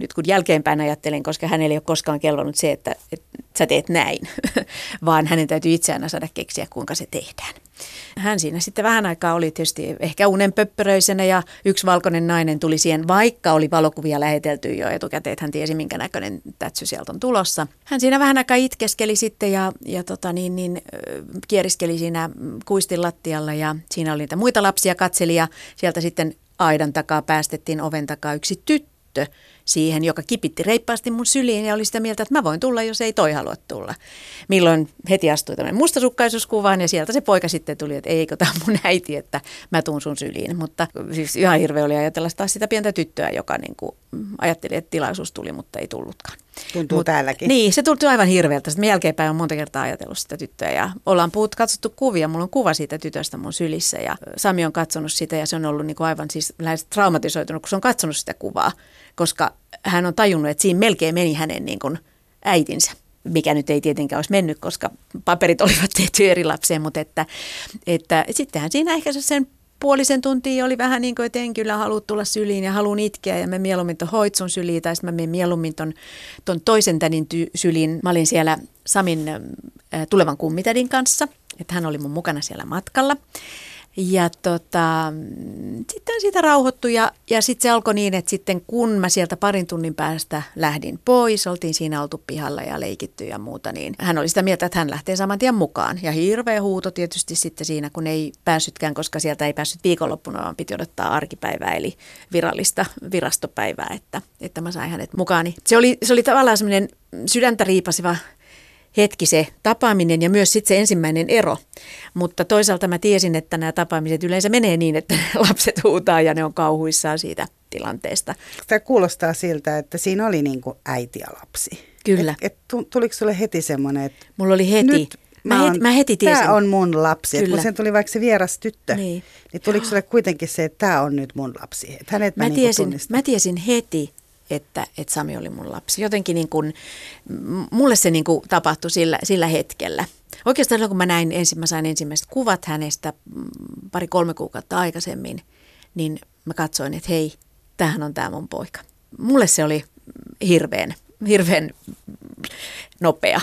nyt kun jälkeenpäin ajattelen, koska hänelle ei ole koskaan kelvannut se, että, että sä teet näin, vaan hänen täytyy itse aina saada keksiä, kuinka se tehdään. Hän siinä sitten vähän aikaa oli tietysti ehkä unenpöppöröisenä ja yksi valkoinen nainen tuli siihen, vaikka oli valokuvia lähetelty jo etukäteen, että hän tiesi minkä näköinen tätsy sieltä on tulossa. Hän siinä vähän aikaa itkeskeli sitten ja, ja tota niin, niin, kieriskeli siinä kuistin lattialla ja siinä oli niitä muita lapsia katseli ja sieltä sitten aidan takaa päästettiin oven takaa yksi tyttö siihen, joka kipitti reippaasti mun syliin ja oli sitä mieltä, että mä voin tulla, jos ei toi halua tulla. Milloin heti astui tämmöinen mustasukkaisuuskuvaan ja sieltä se poika sitten tuli, että eikö tämä mun äiti, että mä tuun sun syliin. Mutta siis ihan hirveä oli ajatella taas sitä pientä tyttöä, joka niin kuin ajatteli, että tilaisuus tuli, mutta ei tullutkaan. Tuntuu Mut- täälläkin. Niin, se tuli aivan hirveältä. Sitten jälkeenpäin on monta kertaa ajatellut sitä tyttöä ja ollaan puhut, katsottu kuvia. Mulla on kuva siitä tytöstä mun sylissä ja Sami on katsonut sitä ja se on ollut niin kuin aivan siis lähes traumatisoitunut, kun se on katsonut sitä kuvaa, koska hän on tajunnut, että siinä melkein meni hänen niin kuin äitinsä mikä nyt ei tietenkään olisi mennyt, koska paperit olivat tehty eri lapseen, mutta että, että sittenhän siinä ehkä se sen puolisen tuntia oli vähän niin kuin, että en kyllä halua tulla syliin ja haluan itkeä ja mä mieluummin ton hoitsun syliin tai sitten mä menen mieluummin ton, ton toisen tädin ty- syliin. Mä olin siellä Samin äh, tulevan kummitädin kanssa, että hän oli mun mukana siellä matkalla. Ja tota, sitten siitä rauhoittu ja, ja sitten se alkoi niin, että sitten kun mä sieltä parin tunnin päästä lähdin pois, oltiin siinä oltu pihalla ja leikitty ja muuta, niin hän oli sitä mieltä, että hän lähtee saman tien mukaan. Ja hirveä huuto tietysti sitten siinä, kun ei päässytkään, koska sieltä ei päässyt viikonloppuna, vaan piti odottaa arkipäivää, eli virallista virastopäivää, että, että mä sain hänet mukaan. Se oli, se oli tavallaan semmoinen sydäntä riipasiva hetki se tapaaminen ja myös sitten se ensimmäinen ero. Mutta toisaalta mä tiesin, että nämä tapaamiset yleensä menee niin, että lapset huutaa ja ne on kauhuissaan siitä tilanteesta. Tämä kuulostaa siltä, että siinä oli niin kuin äiti ja lapsi. Kyllä. Et, et tu- tuliko sulle heti semmoinen, että Mulla oli heti, nyt mä, heti, mä heti tiesin. Tämä on mun lapsi. Et Kyllä. kun sen tuli vaikka se vieras tyttö, Niin. niin, tuliko sulle kuitenkin se, että tämä on nyt mun lapsi. Että hänet mä, mä, niinku tiesin, mä tiesin heti, että, että Sami oli mun lapsi. Jotenkin niin kuin, mulle se niin kuin tapahtui sillä, sillä hetkellä. Oikeastaan kun mä näin ensin, mä sain ensimmäiset kuvat hänestä mm, pari-kolme kuukautta aikaisemmin, niin mä katsoin, että hei, tämähän on tämä mun poika. Mulle se oli hirveän, hirveän nopea.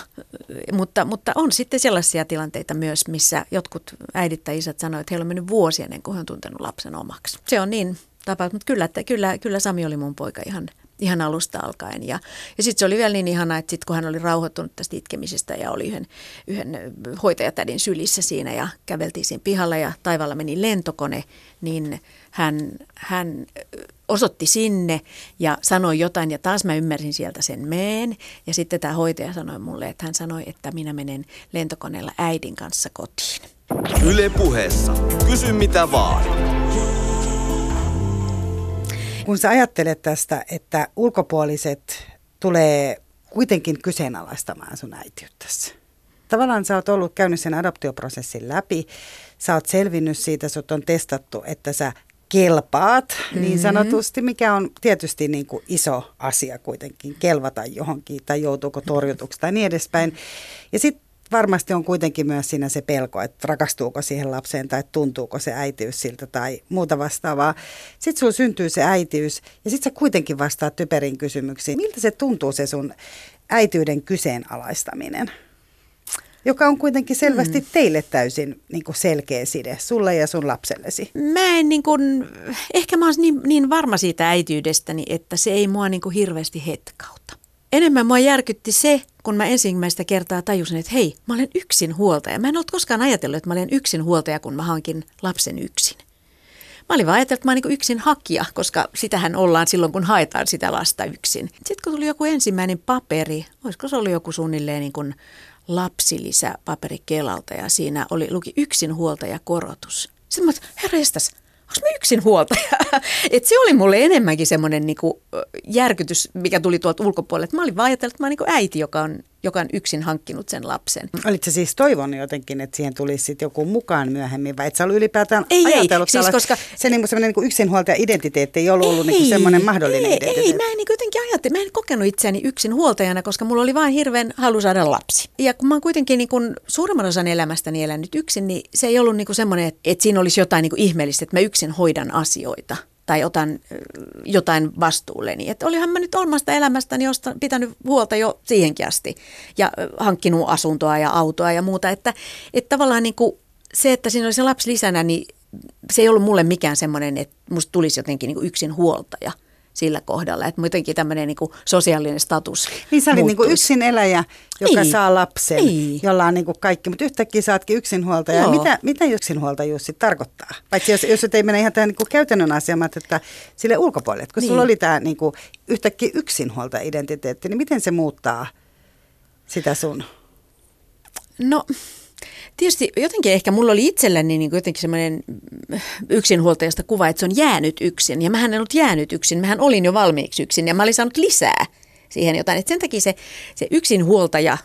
Mutta, mutta on sitten sellaisia tilanteita myös, missä jotkut äidit tai isät sanoivat, että heillä on mennyt vuosia ennen kuin he on tuntenut lapsen omaksi. Se on niin tapaus, mutta kyllä, että kyllä, kyllä Sami oli mun poika ihan, ihan alusta alkaen. Ja, ja sitten se oli vielä niin ihana, että sitten kun hän oli rauhoittunut tästä itkemisestä ja oli yhden, yhden hoitajatädin sylissä siinä ja käveltiin siinä pihalla ja taivaalla meni lentokone, niin hän, hän osoitti sinne ja sanoi jotain ja taas mä ymmärsin sieltä sen meen. Ja sitten tämä hoitaja sanoi mulle, että hän sanoi, että minä menen lentokoneella äidin kanssa kotiin. Yle puheessa. Kysy mitä vaan. Kun sä ajattelet tästä, että ulkopuoliset tulee kuitenkin kyseenalaistamaan sun äitiyttäsi. Tavallaan sä oot ollut käynyt sen adoptioprosessin läpi, sä oot selvinnyt siitä, sut on testattu, että sä kelpaat niin mm-hmm. niin sanotusti, mikä on tietysti niin kuin iso asia kuitenkin, kelvata johonkin tai joutuuko torjutuksi tai niin edespäin. Ja sitten varmasti on kuitenkin myös siinä se pelko, että rakastuuko siihen lapseen tai tuntuuko se äitiys siltä tai muuta vastaavaa. Sitten sulla syntyy se äitiys ja sitten sä kuitenkin vastaat typerin kysymyksiin. Miltä se tuntuu se sun äityyden kyseenalaistaminen? joka on kuitenkin selvästi mm. teille täysin niin kuin selkeä side, sulle ja sun lapsellesi. Mä en niin kuin, ehkä mä oon niin, niin varma siitä äityydestäni, että se ei mua niin kuin hirveästi hetkauta. Enemmän mua järkytti se, kun mä ensimmäistä kertaa tajusin, että hei, mä olen yksin huoltaja. Mä en ollut koskaan ajatellut, että mä olen yksin huoltaja, kun mä hankin lapsen yksin. Mä olin vaan ajatellut, että mä olen niin yksin hakija, koska sitähän ollaan silloin, kun haetaan sitä lasta yksin. Sitten kun tuli joku ensimmäinen paperi, olisiko se ollut joku suunnilleen niin kuin lapsilisä paperi Kelalta ja siinä oli, luki yksinhuoltajakorotus. Sitten mä herra jestas, onko mä yksin huoltaja? Et se oli mulle enemmänkin semmoinen niinku järkytys, mikä tuli tuolta ulkopuolelta. Mä olin vaan ajatellut, että mä oon niinku äiti, joka on joka on yksin hankkinut sen lapsen. Olitko siis toivonut jotenkin, että siihen tulisi sit joku mukaan myöhemmin, vai et sä ollut ylipäätään ei, ajatellut ei, siis koska... se niinku semmoinen niinku yksinhuoltaja-identiteetti ei ollut ei, ollut niinku semmoinen mahdollinen ei, identiteetti? Ei, mä en niinku jotenkin ajattelin, mä en kokenut itseäni yksinhuoltajana, koska mulla oli vain hirveän halu saada lapsi. Ja kun mä oon kuitenkin niinku suurimman osan elämästäni elänyt yksin, niin se ei ollut niinku semmoinen, että, että siinä olisi jotain niinku ihmeellistä, että mä yksin hoidan asioita tai otan jotain vastuulleni. Että olihan mä nyt omasta elämästäni josta pitänyt huolta jo siihenkin asti ja hankkinut asuntoa ja autoa ja muuta. Että, että tavallaan niin kuin se, että siinä oli se lapsi lisänä, niin se ei ollut mulle mikään semmoinen, että musta tulisi jotenkin niin yksin huoltaja – sillä kohdalla, että muutenkin tämmöinen niin sosiaalinen status Niin sä olit niin kuin yksin eläjä, joka niin. saa lapsen, niin. jolla on niin kuin kaikki, mutta yhtäkkiä saatkin yksinhuoltaja. Joo. Mitä, mitä yksinhuoltajuus sitten tarkoittaa? Paitsi jos, jos ei mene ihan tähän niin kuin käytännön asiaan, että sille ulkopuolelle, että kun niin. sulla oli tämä niin kuin yhtäkkiä yksinhuoltaja-identiteetti, niin miten se muuttaa sitä sun? No Tietysti jotenkin ehkä mulla oli itselläni niin jotenkin semmoinen yksinhuoltajasta kuva, että se on jäänyt yksin. Ja mähän en ollut jäänyt yksin, mähän olin jo valmiiksi yksin ja mä olin saanut lisää siihen jotain. Et sen takia se, se yksinhuoltaja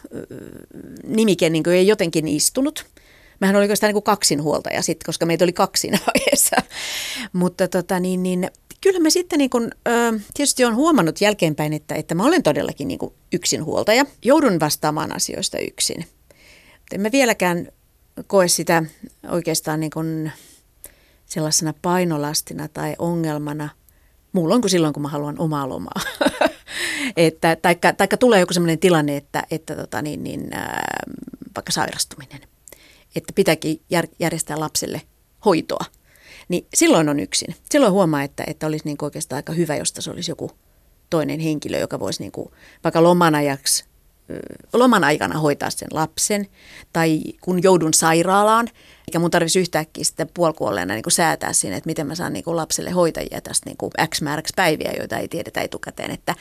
nimike niin ei jotenkin istunut. Mähän olin oikeastaan niin kaksinhuoltaja sitten, koska meitä oli kaksi siinä vaiheessa. Mutta tota, niin, niin, kyllä mä sitten niin kun, tietysti olen huomannut jälkeenpäin, että, että mä olen todellakin niin yksinhuoltaja. Joudun vastaamaan asioista yksin. En mä vieläkään koe sitä oikeastaan niin kuin sellaisena painolastina tai ongelmana muulloin kuin silloin, kun mä haluan omaa lomaa. että, taikka, taikka tulee joku sellainen tilanne, että, että tota niin, niin, ää, vaikka sairastuminen, että pitääkin jär, järjestää lapselle hoitoa, niin silloin on yksin. Silloin huomaa, että, että olisi niin oikeastaan aika hyvä, jos se olisi joku toinen henkilö, joka voisi niin kuin, vaikka loman ajaksi loman aikana hoitaa sen lapsen tai kun joudun sairaalaan, eikä mun tarvitsisi yhtäkkiä sitten puolikuolleena niin säätää siinä, että miten mä saan niin lapselle hoitajia tästä niin X määräksi päiviä, joita ei tiedetä etukäteen. Että,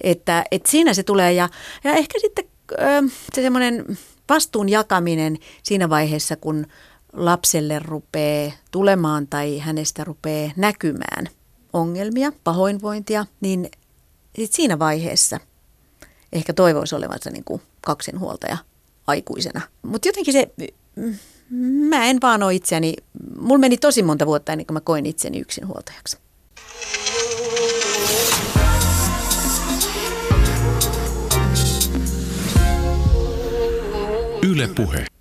että, että siinä se tulee ja, ja ehkä sitten se semmoinen vastuun jakaminen siinä vaiheessa, kun lapselle rupeaa tulemaan tai hänestä rupeaa näkymään ongelmia, pahoinvointia, niin siinä vaiheessa – ehkä toivoisi olevansa niin kuin kaksinhuoltaja aikuisena. Mutta jotenkin se, mä en vaan ole itseäni, mulla meni tosi monta vuotta ennen kuin mä koin itseni yksinhuoltajaksi. Yle Puhe.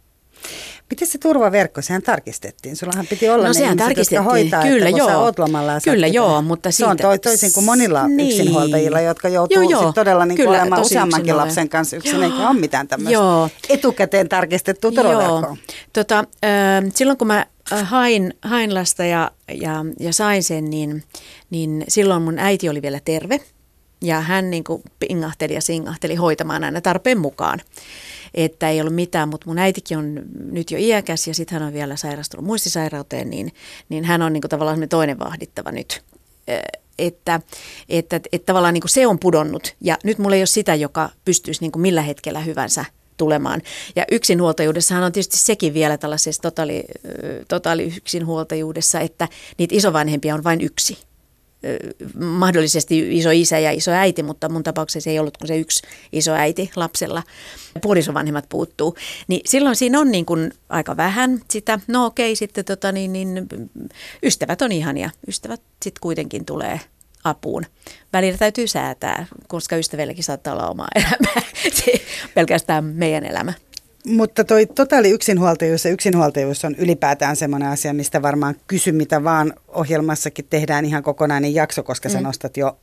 Miten se turvaverkko, sehän tarkistettiin. Sullahan piti olla no, ne ihmiset, tarkistettiin. jotka hoitaa, Kyllä, että joo. sä oot lomalla ja Kyllä, joo, mutta Se on siitä- toi, toisin kuin monilla Niin. yksinhuoltajilla, jotka joutuu Joo, joo. sit todella niin Kyllä, olemaan useammankin lapsen kanssa yksin, Joo. eikä ole mitään tämmöistä Joo. etukäteen tarkistettua turvaverkkoa. Tota, äh, silloin kun mä hain, hain lasta ja, ja, ja sain sen, niin, niin silloin mun äiti oli vielä terve. Ja hän niin kuin pingahteli ja singahteli hoitamaan aina tarpeen mukaan. Että ei ollut mitään, mutta mun äitikin on nyt jo iäkäs ja sitten hän on vielä sairastunut muistisairauteen, niin, niin hän on niin kuin tavallaan toinen vahdittava nyt. Ö, Että, että, että tavallaan niin kuin se on pudonnut ja nyt mulla ei ole sitä, joka pystyisi niin kuin millä hetkellä hyvänsä tulemaan. Ja yksinhuoltajuudessahan on tietysti sekin vielä tällaisessa totaali, totaali yksinhuoltajuudessa, että niitä isovanhempia on vain yksi mahdollisesti iso isä ja iso äiti, mutta mun tapauksessa ei ollut kuin se yksi iso äiti lapsella. Puolisovanhemmat puuttuu. Niin silloin siinä on niin kuin aika vähän sitä, no okei, sitten tota niin, niin, ystävät on ihania. Ystävät sitten kuitenkin tulee apuun. Välillä täytyy säätää, koska ystävälläkin saattaa olla omaa elämää. Pelkästään meidän elämä. Mutta toi totaali yksinhuoltajuus ja yksinhuoltajuus on ylipäätään semmoinen asia, mistä varmaan kysy mitä vaan ohjelmassakin tehdään ihan kokonainen jakso, koska sä Mm. nostat jo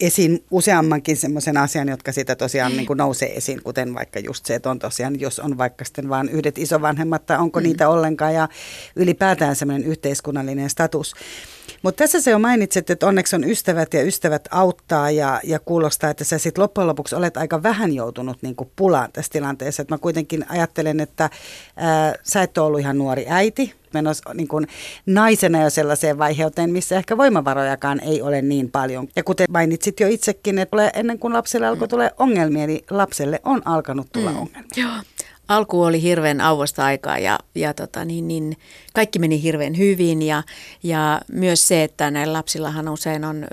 esiin useammankin semmoisen asian, jotka siitä tosiaan niin kuin nousee esiin, kuten vaikka just se, että on tosiaan, jos on vaikka sitten vaan yhdet isovanhemmat tai onko mm. niitä ollenkaan ja ylipäätään semmoinen yhteiskunnallinen status. Mutta tässä se on mainitset, että onneksi on ystävät ja ystävät auttaa ja, ja kuulostaa, että sä sitten loppujen lopuksi olet aika vähän joutunut niin kuin pulaan tässä tilanteessa. Et mä kuitenkin ajattelen, että ää, sä et ole ollut ihan nuori äiti, menossa niin kuin naisena jo sellaiseen vaiheuteen, missä ehkä voimavarojakaan ei ole niin paljon. Ja kuten mainitsit jo itsekin, että tulee ennen kuin lapselle alkoi tulee ongelmia, niin lapselle on alkanut tulla mm. ongelmia. Joo. Alku oli hirveän auvosta aikaa ja, ja tota, niin, niin, kaikki meni hirveän hyvin ja, ja myös se, että näillä lapsillahan usein on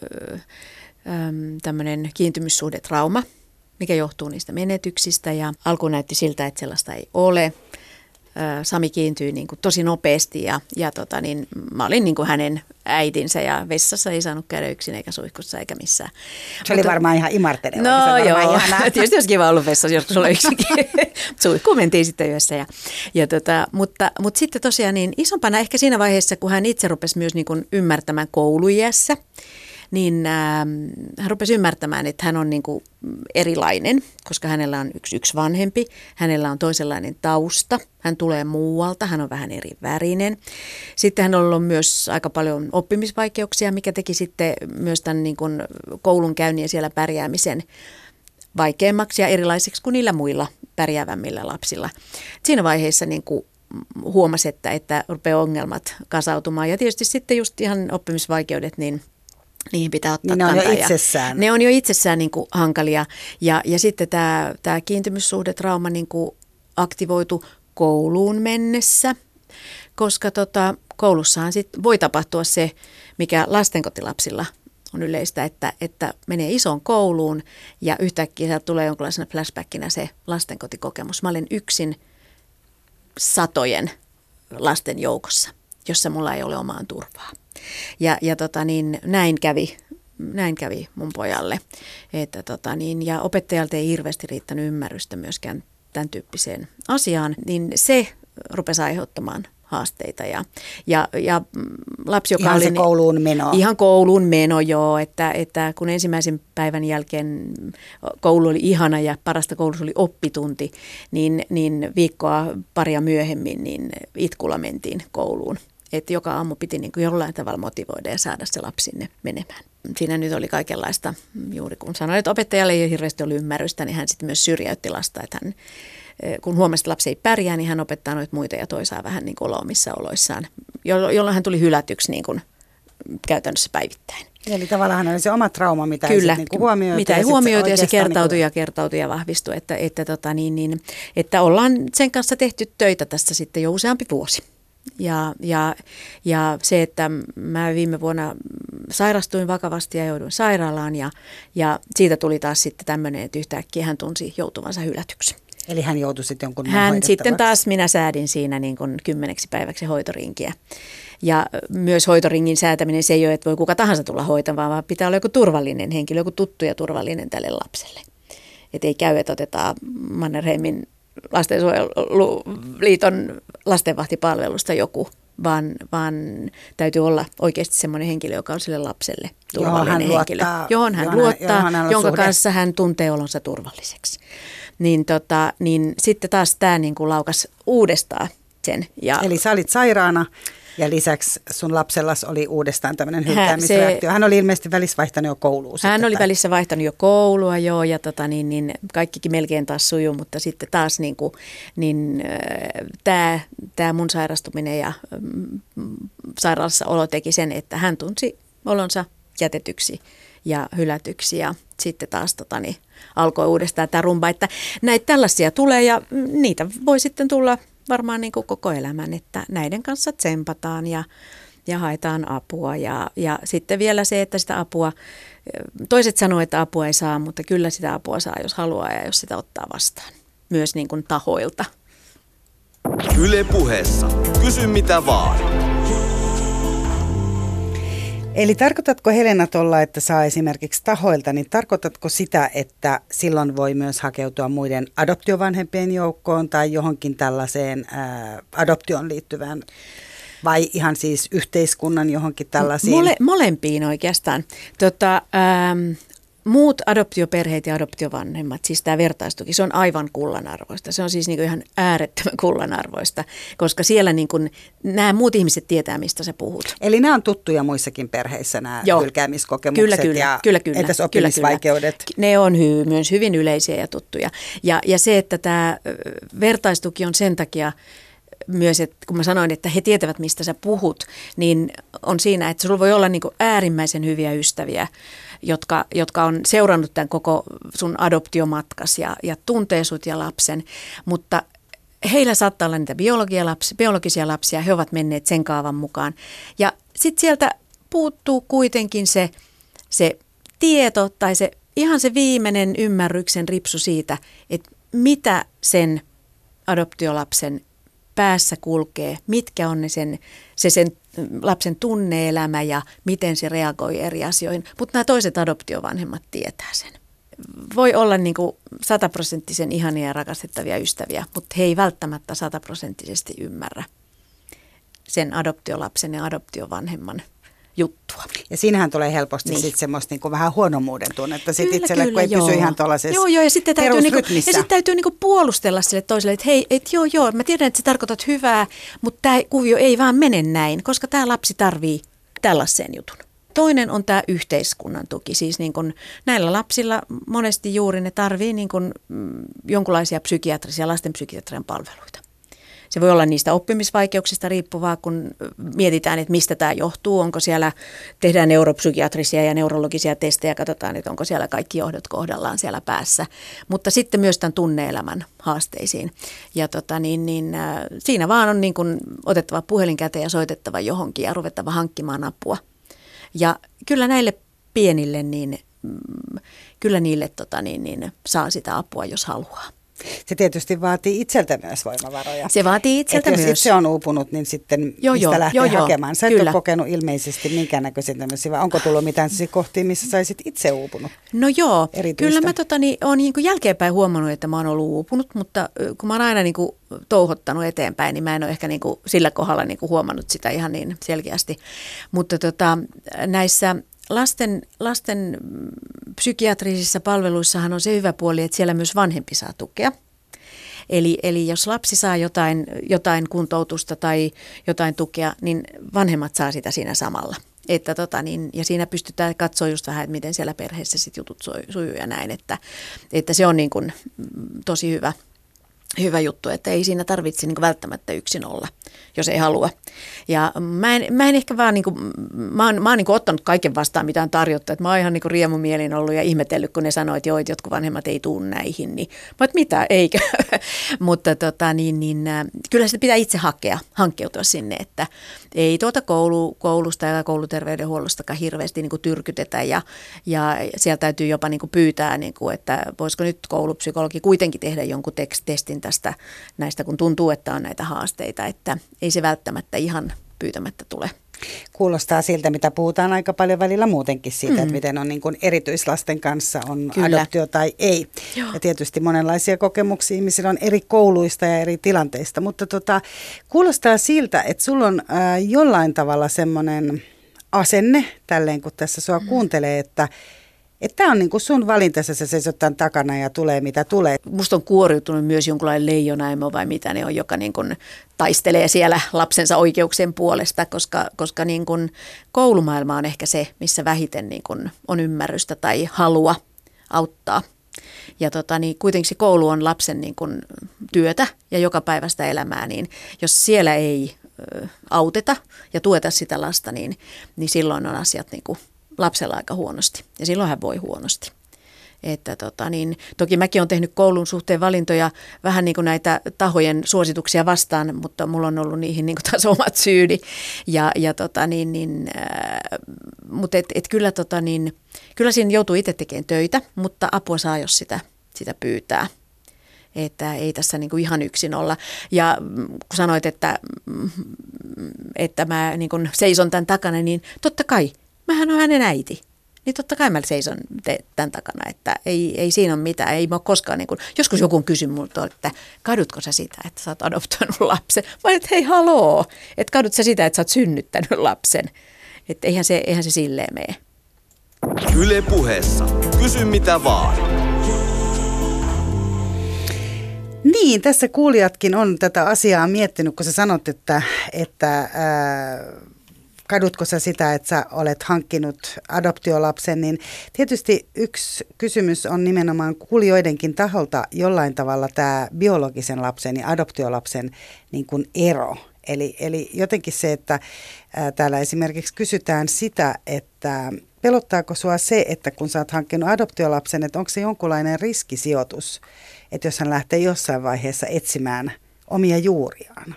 tämmöinen kiintymyssuhdetrauma, mikä johtuu niistä menetyksistä ja alku näytti siltä, että sellaista ei ole. Sami kiintyi niin kuin tosi nopeasti ja, ja tota, niin, mä olin niin kuin hänen äitinsä ja vessassa ei saanut käydä yksin eikä suihkussa eikä missään. Se oli varmaan ihan imarteleva. No varmaan joo, ihanaa. tietysti olisi kiva ollut vessassa joskus olla yksinkin. Suihkuun mentiin sitten yössä. Ja, ja tota, mutta, mutta sitten tosiaan niin isompana ehkä siinä vaiheessa, kun hän itse rupesi myös niin kuin ymmärtämään koulujässä, niin äh, hän rupesi ymmärtämään, että hän on niin kuin erilainen, koska hänellä on yksi, yksi vanhempi, hänellä on toisenlainen tausta, hän tulee muualta, hän on vähän eri värinen. Sitten hän on ollut myös aika paljon oppimisvaikeuksia, mikä teki sitten myös tämän niin kuin koulun käynnin ja siellä pärjäämisen vaikeammaksi ja erilaiseksi kuin niillä muilla pärjäävämmillä lapsilla. Siinä vaiheessa niin kuin huomasi, että, että rupeaa ongelmat kasautumaan ja tietysti sitten just ihan oppimisvaikeudet, niin niihin pitää ottaa Niin ne on jo itsessään. Ne on jo itsessään niin kuin hankalia ja, ja sitten tämä, tämä kiintymyssuhdetrauma niin kuin aktivoitu kouluun mennessä, koska tota, koulussahan sit voi tapahtua se, mikä lastenkotilapsilla on yleistä, että, että menee isoon kouluun ja yhtäkkiä sieltä tulee jonkinlaisena flashbackina se lastenkotikokemus. Mä olen yksin satojen lasten joukossa, jossa mulla ei ole omaan turvaa. Ja, ja tota niin, näin kävi näin kävi mun pojalle. Että tota niin, ja opettajalta ei hirveästi riittänyt ymmärrystä myöskään tämän tyyppiseen asiaan, niin se rupesi aiheuttamaan haasteita. Ja, ja, ja lapsi, joka Ihan oli... se kouluun meno. Ihan kouluun meno, joo. Että, että kun ensimmäisen päivän jälkeen koulu oli ihana ja parasta koulussa oli oppitunti, niin, niin viikkoa paria myöhemmin niin itkulla mentiin kouluun. Että joka aamu piti niin kuin jollain tavalla motivoida ja saada se lapsi sinne menemään. Siinä nyt oli kaikenlaista, juuri kun sanoin, että opettajalle ei hirveästi ollut ymmärrystä, niin hän sitten myös syrjäytti lasta, että hän kun huomasi, että lapsi ei pärjää, niin hän opettaa noita muita ja toisaa vähän niin kuin omissa oloissaan, jolloin hän tuli hylätyksi niin kuin käytännössä päivittäin. Eli tavallaan oli se oma trauma, mitä Kyllä, ei, niin huomioitu. mitä ei huomioitu ja se oikeastaan kertautui niin ja kertautui ja vahvistui, että, että, tota, niin, niin, että ollaan sen kanssa tehty töitä tässä sitten jo useampi vuosi. Ja, ja, ja se, että mä viime vuonna sairastuin vakavasti ja jouduin sairaalaan ja, ja siitä tuli taas sitten tämmöinen, että yhtäkkiä hän tunsi joutuvansa hylätyksi. Eli hän joutui sitten jonkun Hän sitten taas, minä säädin siinä niin kuin kymmeneksi päiväksi hoitorinkiä. Ja myös hoitoringin säätäminen, se ei ole, että voi kuka tahansa tulla hoitamaan, vaan pitää olla joku turvallinen henkilö, joku tuttu ja turvallinen tälle lapselle. Että ei käy, että otetaan Mannerheimin lastensuojeluliiton lastenvahtipalvelusta joku, vaan, vaan täytyy olla oikeasti semmoinen henkilö, joka on sille lapselle turvallinen hän henkilö, luottaa, johon hän johon luottaa, johon hän on jonka suhde. kanssa hän tuntee olonsa turvalliseksi. Niin, tota, niin sitten taas tämä niin kuin laukas uudestaan sen. Ja Eli sä olit sairaana ja lisäksi sun lapsellas oli uudestaan tämmöinen hylkäämisreaktio. Hän oli ilmeisesti välissä vaihtanut jo kouluun. Hän sitten, oli tai- välissä vaihtanut jo koulua, joo, ja tota, niin, niin, kaikkikin melkein taas sujuu, mutta sitten taas niin, kuin, niin tämä tää mun sairastuminen ja mm, sairaalassa olo teki sen, että hän tunsi olonsa jätetyksi ja hylätyksi ja sitten taas tota, niin, alkoi uudestaan tämä rumba, että näitä tällaisia tulee ja mm, niitä voi sitten tulla varmaan niin kuin koko elämän, että näiden kanssa tsempataan ja, ja haetaan apua ja, ja sitten vielä se, että sitä apua, toiset sanoo, että apua ei saa, mutta kyllä sitä apua saa, jos haluaa ja jos sitä ottaa vastaan, myös niin kuin tahoilta. Yle puheessa. Kysy mitä vaan. Eli tarkoitatko Helena tuolla, että saa esimerkiksi tahoilta, niin tarkoitatko sitä, että silloin voi myös hakeutua muiden adoptiovanhempien joukkoon tai johonkin tällaiseen ää, adoptioon liittyvään vai ihan siis yhteiskunnan johonkin tällaisiin? Mole, molempiin oikeastaan. Tota, ähm, muut adoptioperheet ja adoptiovanhemmat, siis tämä vertaistuki, se on aivan kullanarvoista. Se on siis niinku ihan äärettömän kullanarvoista, koska siellä niinku, nämä muut ihmiset tietää, mistä sä puhut. Eli nämä on tuttuja muissakin perheissä, nämä Joo. hylkäämiskokemukset Kyllä, kyllä, ja kyllä, kyllä. entäs kyllä, oppimisvaikeudet? Kyllä. Ne on hy- myös hyvin yleisiä ja tuttuja. Ja, ja se, että tämä vertaistuki on sen takia myös, että kun mä sanoin, että he tietävät, mistä sä puhut, niin on siinä, että sulla voi olla niin äärimmäisen hyviä ystäviä, jotka, jotka on seurannut tämän koko sun adoptiomatkas ja, ja tuntee sut ja lapsen, mutta heillä saattaa olla niitä biologia lapsi, biologisia lapsia, he ovat menneet sen kaavan mukaan. Ja sitten sieltä puuttuu kuitenkin se, se tieto tai se ihan se viimeinen ymmärryksen ripsu siitä, että mitä sen adoptiolapsen päässä kulkee, mitkä on ne sen, se sen lapsen tunneelämä ja miten se reagoi eri asioihin. Mutta nämä toiset adoptiovanhemmat tietää sen. Voi olla niin kuin sataprosenttisen ihania ja rakastettavia ystäviä, mutta he ei välttämättä sataprosenttisesti ymmärrä sen adoptiolapsen ja adoptiovanhemman juttua. Ja siinähän tulee helposti Niin. sitten semmoista niin kuin vähän huonommuuden tunnetta sit Kyllä, itselle, kun ei kyllä, pysy joo. ihan tuollaisessa Joo, joo, ja sitten täytyy, niinku, ja sitten täytyy niinku puolustella sille toiselle, että hei, et joo, joo, mä tiedän, että sä tarkoitat hyvää, mutta tämä kuvio ei vaan mene näin, koska tämä lapsi tarvii tällaisen jutun. Toinen on tämä yhteiskunnan tuki, siis niin kun näillä lapsilla monesti juuri ne tarvii niin kun, mm, jonkinlaisia psykiatrisia, lastenpsykiatrian palveluita. Se voi olla niistä oppimisvaikeuksista riippuvaa, kun mietitään, että mistä tämä johtuu. Onko siellä, tehdään neuropsykiatrisia ja neurologisia testejä, katsotaan, että onko siellä kaikki johdot kohdallaan siellä päässä. Mutta sitten myös tämän tunneelämän haasteisiin. Ja tota, niin, niin, äh, siinä vaan on niin kuin otettava puhelin käteen ja soitettava johonkin ja ruvettava hankkimaan apua. Ja kyllä näille pienille, niin mm, kyllä niille tota, niin, niin, saa sitä apua, jos haluaa. Se tietysti vaatii itseltä myös voimavaroja. Se vaatii itseltä Et jos myös. itse on uupunut, niin sitten Joo, joo, mistä joo, lähtee joo, joo, hakemaan? Sä et kyllä. ole kokenut ilmeisesti minkäännäköisiä tämmöisiä, vai onko tullut mitään kohtia, missä saisit itse uupunut? No joo, Erityistä. kyllä mä tota, niin, olen niin jälkeenpäin huomannut, että mä oon ollut uupunut, mutta kun mä oon aina niin kuin, touhottanut eteenpäin, niin mä en ole ehkä niin kuin, sillä kohdalla niin kuin, huomannut sitä ihan niin selkeästi. Mutta tota, näissä lasten, lasten psykiatrisissa palveluissahan on se hyvä puoli, että siellä myös vanhempi saa tukea. Eli, eli jos lapsi saa jotain, jotain kuntoutusta tai jotain tukea, niin vanhemmat saa sitä siinä samalla. Että tota niin, ja siinä pystytään katsoa just vähän, että miten siellä perheessä sit jutut sujuu ja näin, että, että se on niin kuin mm, tosi hyvä, hyvä juttu, että ei siinä tarvitse niin välttämättä yksin olla, jos ei halua. Ja mä en, mä en ehkä vaan, niin kuin, mä oon, mä oon niin ottanut kaiken vastaan, mitä on tarjottu. Että mä oon ihan niin riemumielin ollut ja ihmetellyt, kun ne sanoi, että joo, että jotkut vanhemmat ei tuu näihin. Niin mä että mitä, eikö? Mutta tota, niin, niin, äh, kyllä sitä pitää itse hakea, hankkeutua sinne, että ei tuota koulu, koulusta ja kouluterveydenhuollostakaan hirveästi niin tyrkytetä ja, ja sieltä täytyy jopa niin pyytää, niin kuin, että voisiko nyt koulupsykologi kuitenkin tehdä jonkun tekst- tästä näistä, kun tuntuu, että on näitä haasteita, että ei se välttämättä ihan pyytämättä tule. Kuulostaa siltä, mitä puhutaan aika paljon välillä muutenkin siitä, mm. että miten on niin kuin erityislasten kanssa on Kyllä. adoptio tai ei. Joo. Ja tietysti monenlaisia kokemuksia ihmisillä on eri kouluista ja eri tilanteista, mutta tota, kuulostaa siltä, että sulla on äh, jollain tavalla semmoinen asenne, tälleen kun tässä sua mm. kuuntelee, että että tämä on niinku sun valinta, sä seisot tämän takana ja tulee mitä tulee. Musta on kuoriutunut myös jonkunlainen leijonaimo vai mitä ne on, joka niinku taistelee siellä lapsensa oikeuksien puolesta, koska, koska niinku koulumaailma on ehkä se, missä vähiten niinku on ymmärrystä tai halua auttaa. Ja tota, niin kuitenkin se koulu on lapsen niin kuin työtä ja joka päivästä elämää, niin jos siellä ei auteta ja tueta sitä lasta, niin, niin silloin on asiat niin kuin lapsella aika huonosti ja silloin hän voi huonosti. Että tota, niin, toki mäkin olen tehnyt koulun suhteen valintoja vähän niin kuin näitä tahojen suosituksia vastaan, mutta mulla on ollut niihin niin kuin taas omat syyni. Ja, ja tota, niin, niin, äh, mutta et, et kyllä, tota, niin, kyllä siinä joutuu itse tekemään töitä, mutta apua saa, jos sitä, sitä pyytää että ei tässä niin kuin ihan yksin olla. Ja kun sanoit, että, että mä niin kuin seison tämän takana, niin totta kai mähän on hänen äiti. Niin totta kai mä seison te, tämän takana, että ei, ei siinä ole mitään. Ei mä ole koskaan, niin kuin, joskus joku on kysynyt multa, että kadutko sä sitä, että sä oot adoptoinut lapsen? Mä että hei haloo, että kadut sä sitä, että sä oot synnyttänyt lapsen. Että eihän se, eihän se silleen mene. Yle puheessa. Kysy mitä vaan. Niin, tässä kuulijatkin on tätä asiaa miettinyt, kun sä sanot, että, että ää, kadutko sä sitä, että sä olet hankkinut adoptiolapsen, niin tietysti yksi kysymys on nimenomaan kuulijoidenkin taholta jollain tavalla tämä biologisen lapsen ja adoptiolapsen niin kuin ero. Eli, eli jotenkin se, että ää, täällä esimerkiksi kysytään sitä, että pelottaako sua se, että kun sä oot hankkinut adoptiolapsen, että onko se jonkunlainen riskisijoitus, että jos hän lähtee jossain vaiheessa etsimään omia juuriaan?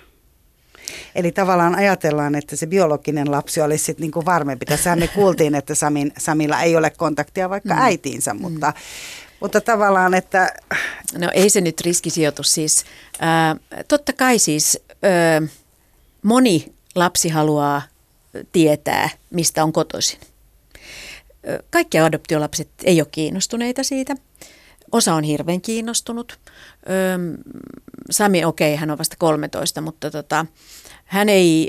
Eli tavallaan ajatellaan, että se biologinen lapsi olisi sitten niinku varmempi. Tässä me kuultiin, että Samin, Samilla ei ole kontaktia vaikka mm. äitiinsä, mutta, mm. mutta tavallaan, että... No ei se nyt riskisijoitus siis. Äh, totta kai siis äh, moni lapsi haluaa tietää, mistä on kotoisin. Kaikki adoptiolapset ei ole kiinnostuneita siitä. Osa on hirveän kiinnostunut. Sami, okei, okay, hän on vasta 13, mutta tota, hän ei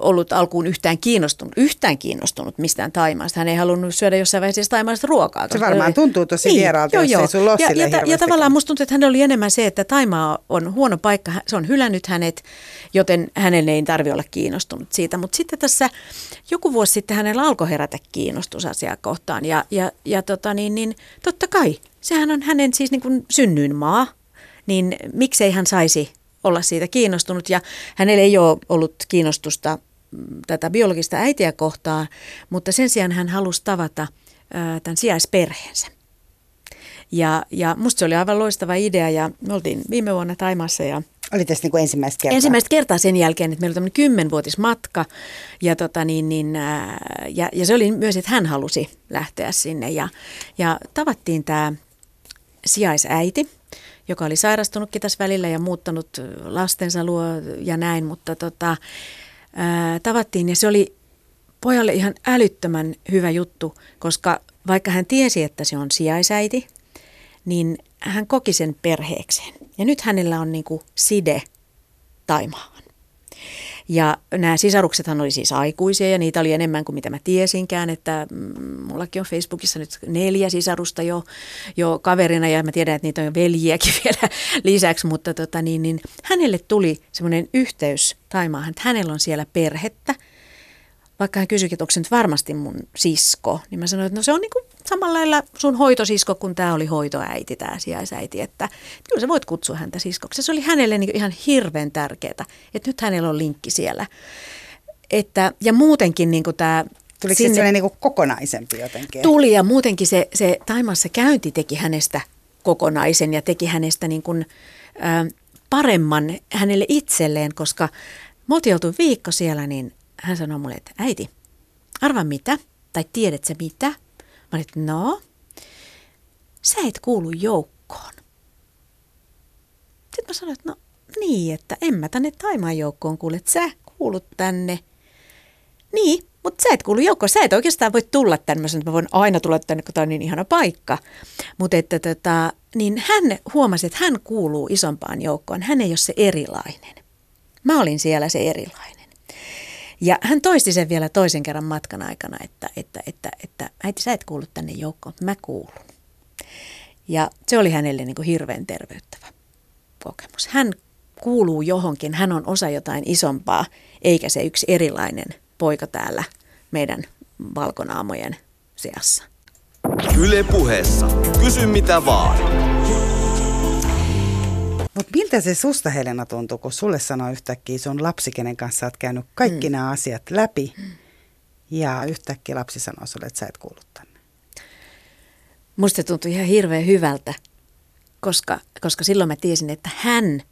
ollut alkuun yhtään kiinnostunut, yhtään kiinnostunut mistään Taimaasta. Hän ei halunnut syödä jossain vaiheessa Taimaasta ruokaa. Se varmaan tuntuu tosi niin, vieraalta, joo, jos joo. ei sun ja, ja, ta, ja tavallaan musta tuntuu, että hänellä oli enemmän se, että Taimaa on huono paikka. Se on hylännyt hänet, joten hänen ei tarvitse olla kiinnostunut siitä. Mutta sitten tässä joku vuosi sitten hänellä alkoi herätä kiinnostus asiaa kohtaan. Ja, ja, ja tota niin, niin, totta kai, sehän on hänen siis niin kuin synnyinmaa. Niin miksei hän saisi olla siitä kiinnostunut ja hänellä ei ole ollut kiinnostusta mm, tätä biologista äitiä kohtaan, mutta sen sijaan hän halusi tavata tämän sijaisperheensä. Ja, ja musta se oli aivan loistava idea ja me oltiin viime vuonna Taimassa ja oli tässä niin kuin ensimmäistä kertaa? Ensimmäistä kertaa sen jälkeen, että meillä oli tämmöinen kymmenvuotis matka ja, tota niin, niin, ja, ja se oli myös, että hän halusi lähteä sinne ja, ja tavattiin tämä sijaisäiti, joka oli sairastunutkin tässä välillä ja muuttanut lastensa luo ja näin, mutta tota, ää, tavattiin ja se oli pojalle ihan älyttömän hyvä juttu, koska vaikka hän tiesi, että se on sijaisäiti, niin hän koki sen perheekseen. Ja nyt hänellä on niin kuin side Taimaa. Ja nämä sisaruksethan oli siis aikuisia ja niitä oli enemmän kuin mitä mä tiesinkään, että mm, mullakin on Facebookissa nyt neljä sisarusta jo, jo kaverina ja mä tiedän, että niitä on veljiäkin vielä lisäksi, mutta tota, niin, niin, hänelle tuli semmoinen yhteys Taimaahan, että hänellä on siellä perhettä. Vaikka hän kysyikin, että onko se nyt varmasti mun sisko, niin mä sanoin, että no se on niin kuin samalla lailla sun hoitosisko, kun tämä oli hoitoäiti, tämä sijaisäiti, että, että kyllä sä voit kutsua häntä siskoksi. Se oli hänelle niin ihan hirveän tärkeää, että nyt hänellä on linkki siellä. Että, ja muutenkin niin tämä Tuliko sinne, se niin kokonaisempi jotenkin? Tuli ja muutenkin se, se Taimassa käynti teki hänestä kokonaisen ja teki hänestä niin kuin, ä, paremman hänelle itselleen, koska me oltiin oltu viikko siellä, niin hän sanoi mulle, että äiti, arva mitä, tai tiedätkö mitä? Mä olin, no, sä et kuulu joukkoon. Sitten mä sanoin, että no niin, että en mä tänne Taimaan joukkoon kuule, että sä kuulut tänne. Niin, mutta sä et kuulu joukkoon. Sä et oikeastaan voi tulla tänne. Sanoin, että mä voin aina tulla tänne, kun tämä on niin ihana paikka. Mutta että tota, niin hän huomasi, että hän kuuluu isompaan joukkoon. Hän ei ole se erilainen. Mä olin siellä se erilainen. Ja hän toisti sen vielä toisen kerran matkan aikana, että, että, että, että äiti sä et kuulu tänne joukkoon, mä kuulun. Ja se oli hänelle niin kuin hirveän terveyttävä kokemus. Hän kuuluu johonkin, hän on osa jotain isompaa, eikä se yksi erilainen poika täällä meidän valkonaamojen seassa. Yle puheessa. Kysy mitä vaan. Mutta miltä se susta Helena tuntuu, kun sulle sanoo yhtäkkiä sun lapsi, kenen kanssa oot käynyt kaikki mm. nämä asiat läpi, mm. ja yhtäkkiä lapsi sanoo sulle, että sä et kuulu tänne? Musta tuntui ihan hirveän hyvältä, koska, koska silloin mä tiesin, että hän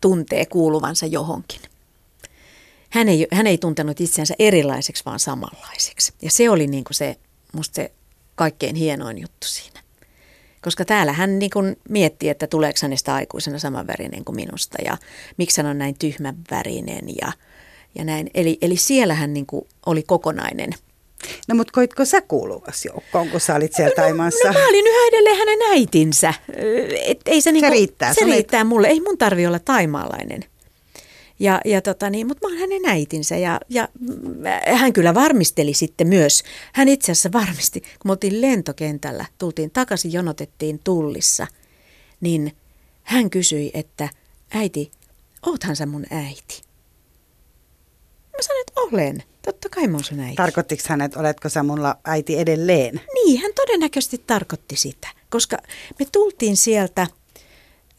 tuntee kuuluvansa johonkin. Hän ei, hän ei tuntenut itseänsä erilaiseksi, vaan samanlaiseksi. Ja se oli niin kuin se, musta se kaikkein hienoin juttu siinä. Koska täällä hän niin kuin mietti, että tuleeko hänestä aikuisena samanvärinen kuin minusta ja miksi hän on näin tyhmän värinen ja, ja näin. Eli, eli siellä hän niin kuin oli kokonainen – No mutta koitko sä kuuluvas joukkoon, kun sä olit siellä no, Taimassa? No, no mä olin yhä edelleen hänen äitinsä. Et ei se, se niinku, riittää. Se riittää et... mulle. Ei mun tarvi olla taimaalainen. Ja, ja tota niin, mutta mä oon hänen äitinsä ja, ja hän kyllä varmisteli sitten myös. Hän itse asiassa varmisti, kun me oltiin lentokentällä, tultiin takaisin, jonotettiin tullissa, niin hän kysyi, että äiti, oothan sä mun äiti? Mä sanoin, että olen. Totta kai mä oon sun äiti. Tarkoittiko hän, että oletko sä mulla äiti edelleen? Niin, hän todennäköisesti tarkoitti sitä, koska me tultiin sieltä,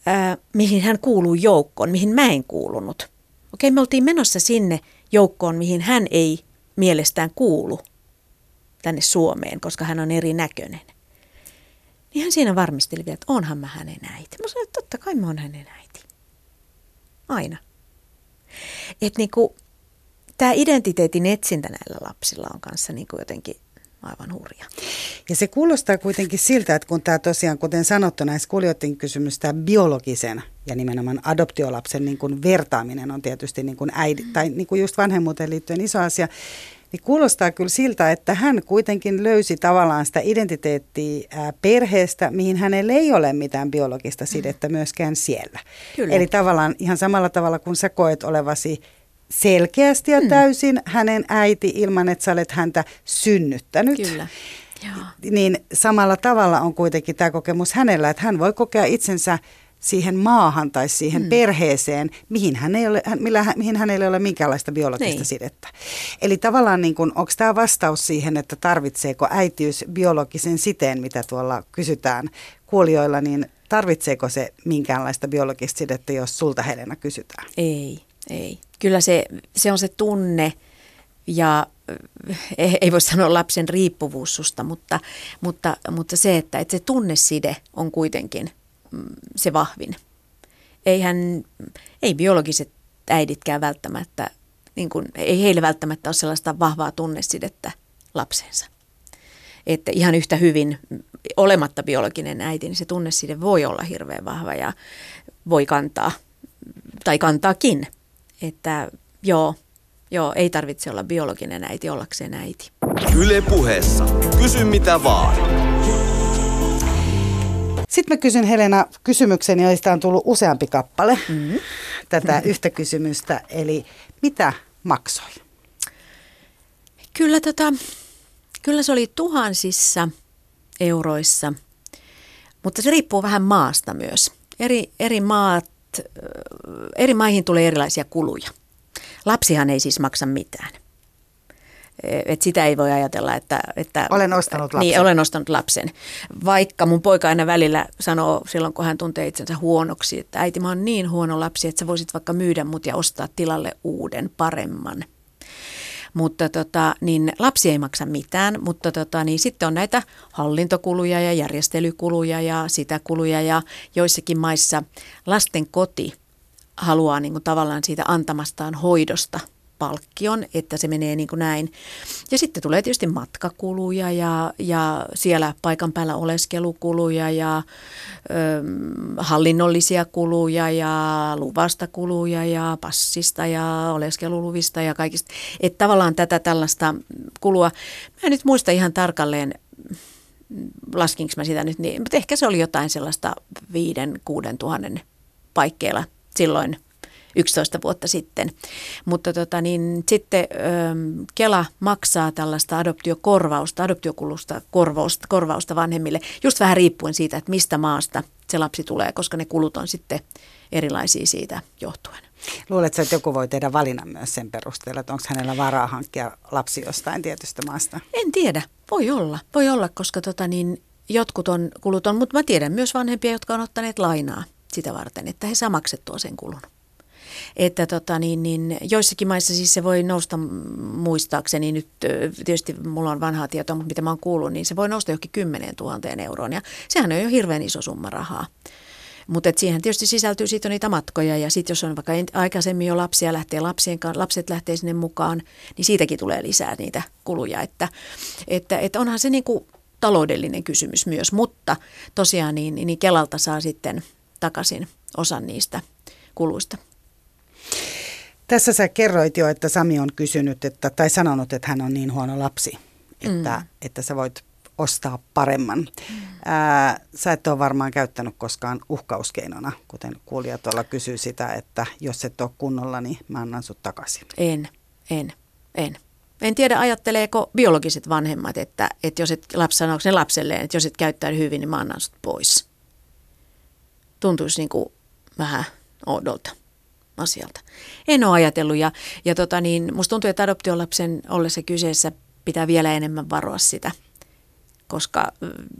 ää, mihin hän kuuluu joukkoon, mihin mä en kuulunut. Okei, me oltiin menossa sinne joukkoon, mihin hän ei mielestään kuulu tänne Suomeen, koska hän on erinäköinen. Niin hän siinä varmisteli vielä, että onhan mä hänen äiti. Mä sanoin, että totta kai mä oon hänen äiti. Aina. Että niinku, tämä identiteetin etsintä näillä lapsilla on kanssa niin kuin jotenkin aivan hurja. Ja se kuulostaa kuitenkin siltä, että kun tämä tosiaan, kuten sanottu näissä kuljoittiin kysymys, tämä biologisen ja nimenomaan adoptiolapsen niin kuin vertaaminen on tietysti niin kuin äidi, tai niin kuin just vanhemmuuteen liittyen iso asia, niin kuulostaa kyllä siltä, että hän kuitenkin löysi tavallaan sitä identiteettiä perheestä, mihin hänellä ei ole mitään biologista sidettä myöskään siellä. Kyllä. Eli tavallaan ihan samalla tavalla kuin sä koet olevasi selkeästi ja mm. täysin mm. hänen äiti ilman, että sä olet häntä synnyttänyt. Kyllä. Joo. Niin samalla tavalla on kuitenkin tämä kokemus hänellä, että hän voi kokea itsensä siihen maahan tai siihen mm. perheeseen, mihin, hän ei ole, millä, mihin hänellä ei ole minkäänlaista biologista niin. sidettä. Eli tavallaan niin kuin, onko tämä vastaus siihen, että tarvitseeko äitiys biologisen siteen, mitä tuolla kysytään kuulijoilla, niin tarvitseeko se minkäänlaista biologista sidettä, jos sulta Helena kysytään? Ei, ei kyllä se, se on se tunne ja eh, ei voi sanoa lapsen riippuvuus susta, mutta, mutta, mutta se, että, että se tunneside on kuitenkin mm, se vahvin. Eihän, ei biologiset äiditkään välttämättä, niin kuin, ei heille välttämättä ole sellaista vahvaa tunnesidettä lapsensa. Että ihan yhtä hyvin olematta biologinen äiti, niin se tunneside voi olla hirveän vahva ja voi kantaa, tai kantaakin että joo, joo, ei tarvitse olla biologinen äiti ollakseen äiti. Yle puheessa. Kysy mitä vaan. Sitten mä kysyn Helena kysymyksen, joista on tullut useampi kappale mm-hmm. tätä yhtä kysymystä. Eli mitä maksoi? Kyllä, tota, kyllä se oli tuhansissa euroissa, mutta se riippuu vähän maasta myös. Eri, eri maat eri maihin tulee erilaisia kuluja. Lapsihan ei siis maksa mitään. Et sitä ei voi ajatella, että... että olen ostanut lapsen. Niin, olen ostanut lapsen. Vaikka mun poika aina välillä sanoo silloin, kun hän tuntee itsensä huonoksi, että äiti, mä oon niin huono lapsi, että sä voisit vaikka myydä mut ja ostaa tilalle uuden, paremman. Mutta tota, niin lapsi ei maksa mitään, mutta tota, niin sitten on näitä hallintokuluja ja järjestelykuluja ja sitä kuluja. Ja joissakin maissa lasten koti haluaa niin kuin tavallaan siitä antamastaan hoidosta palkkion, että se menee niin kuin näin. Ja sitten tulee tietysti matkakuluja ja, ja siellä paikan päällä oleskelukuluja ja ö, hallinnollisia kuluja ja luvasta kuluja ja passista ja oleskeluluvista ja kaikista. Että tavallaan tätä tällaista kulua, mä en nyt muista ihan tarkalleen, laskinko mä sitä nyt niin, mutta ehkä se oli jotain sellaista viiden, kuuden tuhannen paikkeilla silloin 11 vuotta sitten. Mutta tota, niin, sitten ö, Kela maksaa tällaista adoptiokorvausta, adoptiokulusta korvausta, korvausta vanhemmille, just vähän riippuen siitä, että mistä maasta se lapsi tulee, koska ne kulut on sitten erilaisia siitä johtuen. Luuletko, että joku voi tehdä valinnan myös sen perusteella, että onko hänellä varaa hankkia lapsi jostain tietystä maasta? En tiedä. Voi olla. Voi olla, koska tota niin, jotkut on kulut on, mutta mä tiedän myös vanhempia, jotka on ottaneet lainaa sitä varten, että he saa maksettua sen kulun. Että tota, niin, niin, joissakin maissa siis se voi nousta muistaakseni nyt, tietysti mulla on vanhaa tietoa, mutta mitä mä oon kuullut, niin se voi nousta johonkin 10 000 euroon ja sehän on jo hirveän iso summa rahaa. Mutta siihen tietysti sisältyy sitten niitä matkoja ja sitten jos on vaikka aikaisemmin jo lapsia lähtee lapsien kanssa, lapset lähtee sinne mukaan, niin siitäkin tulee lisää niitä kuluja. Että, että, että onhan se niin kuin taloudellinen kysymys myös, mutta tosiaan niin, niin Kelalta saa sitten takaisin osan niistä kuluista. Tässä sä kerroit jo, että Sami on kysynyt että, tai sanonut, että hän on niin huono lapsi, että, mm. että sä voit ostaa paremman. Mm. Ää, sä et ole varmaan käyttänyt koskaan uhkauskeinona, kuten kuulija tuolla kysyy sitä, että jos et ole kunnolla, niin mä annan sut takaisin. En, en, en. En tiedä, ajatteleeko biologiset vanhemmat, että, että jos et lapsi sanoo ne lapselleen, että jos et käyttää hyvin, niin mä annan sut pois. Tuntuisi niin kuin vähän oudolta asialta. En ole ajatellut ja, ja tota niin, musta tuntuu, että adoptiolapsen ollessa kyseessä pitää vielä enemmän varoa sitä – koska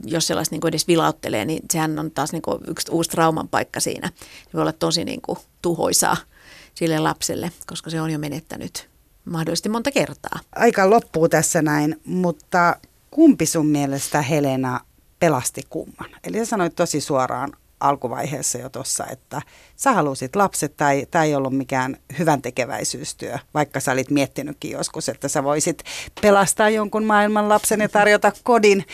jos sellaista niin edes vilauttelee, niin sehän on taas niin yksi uusi trauman paikka siinä. Se voi olla tosi niin kuin tuhoisaa sille lapselle, koska se on jo menettänyt mahdollisesti monta kertaa. Aika loppuu tässä näin, mutta kumpi sun mielestä Helena pelasti kumman? Eli sä sanoit tosi suoraan alkuvaiheessa jo tuossa, että sä halusit lapset tai tämä ei ollut mikään hyvän tekeväisyystyö, vaikka sä olit miettinytkin joskus, että sä voisit pelastaa jonkun maailman lapsen ja tarjota kodin,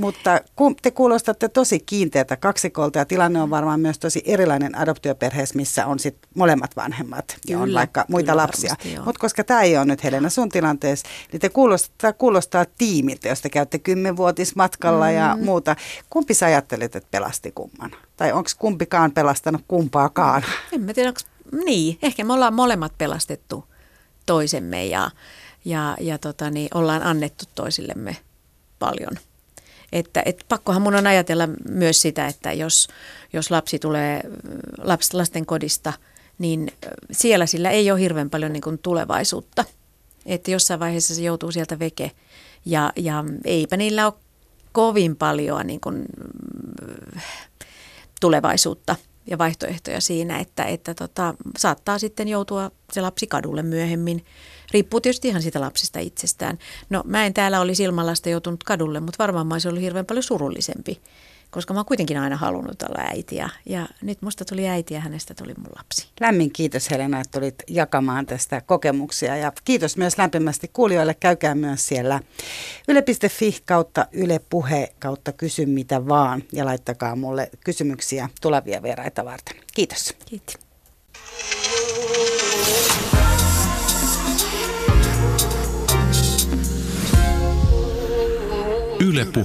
mutta kun te kuulostatte tosi kiinteätä kaksikolta ja tilanne on varmaan myös tosi erilainen adoptioperheessä, missä on sit molemmat vanhemmat ja on vaikka muita kyllä, lapsia. Mutta koska tämä ei ole nyt Helena sun tilanteessa, niin te kuulostaa, kuulostaa tiimiltä, jos te käytte kymmenvuotismatkalla mm. ja muuta. Kumpi sä ajattelit, että pelasti kumman? Tai onko kumpikaan pelastanut kumpaakaan? En mä tiedä, onko, niin. Ehkä me ollaan molemmat pelastettu toisemme ja, ja, ja tota, niin, ollaan annettu toisillemme paljon – että et pakkohan mun on ajatella myös sitä, että jos, jos lapsi tulee laps, lasten kodista, niin siellä sillä ei ole hirveän paljon niin kuin tulevaisuutta. Että jossain vaiheessa se joutuu sieltä veke ja, ja eipä niillä ole kovin paljon niin kuin, tulevaisuutta ja vaihtoehtoja siinä, että, että tota, saattaa sitten joutua se lapsi kadulle myöhemmin Riippuu tietysti ihan siitä lapsesta itsestään. No mä en täällä olisi ilman joutunut kadulle, mutta varmaan mä olisin ollut hirveän paljon surullisempi, koska mä oon kuitenkin aina halunnut olla äiti ja, ja nyt musta tuli äiti ja hänestä tuli mun lapsi. Lämmin kiitos Helena, että tulit jakamaan tästä kokemuksia ja kiitos myös lämpimästi kuulijoille. Käykää myös siellä yle.fi kautta Yle Puhe kautta kysy mitä vaan ja laittakaa mulle kysymyksiä tulevia vieraita varten. Kiitos. Kiitos. Yle Puhe.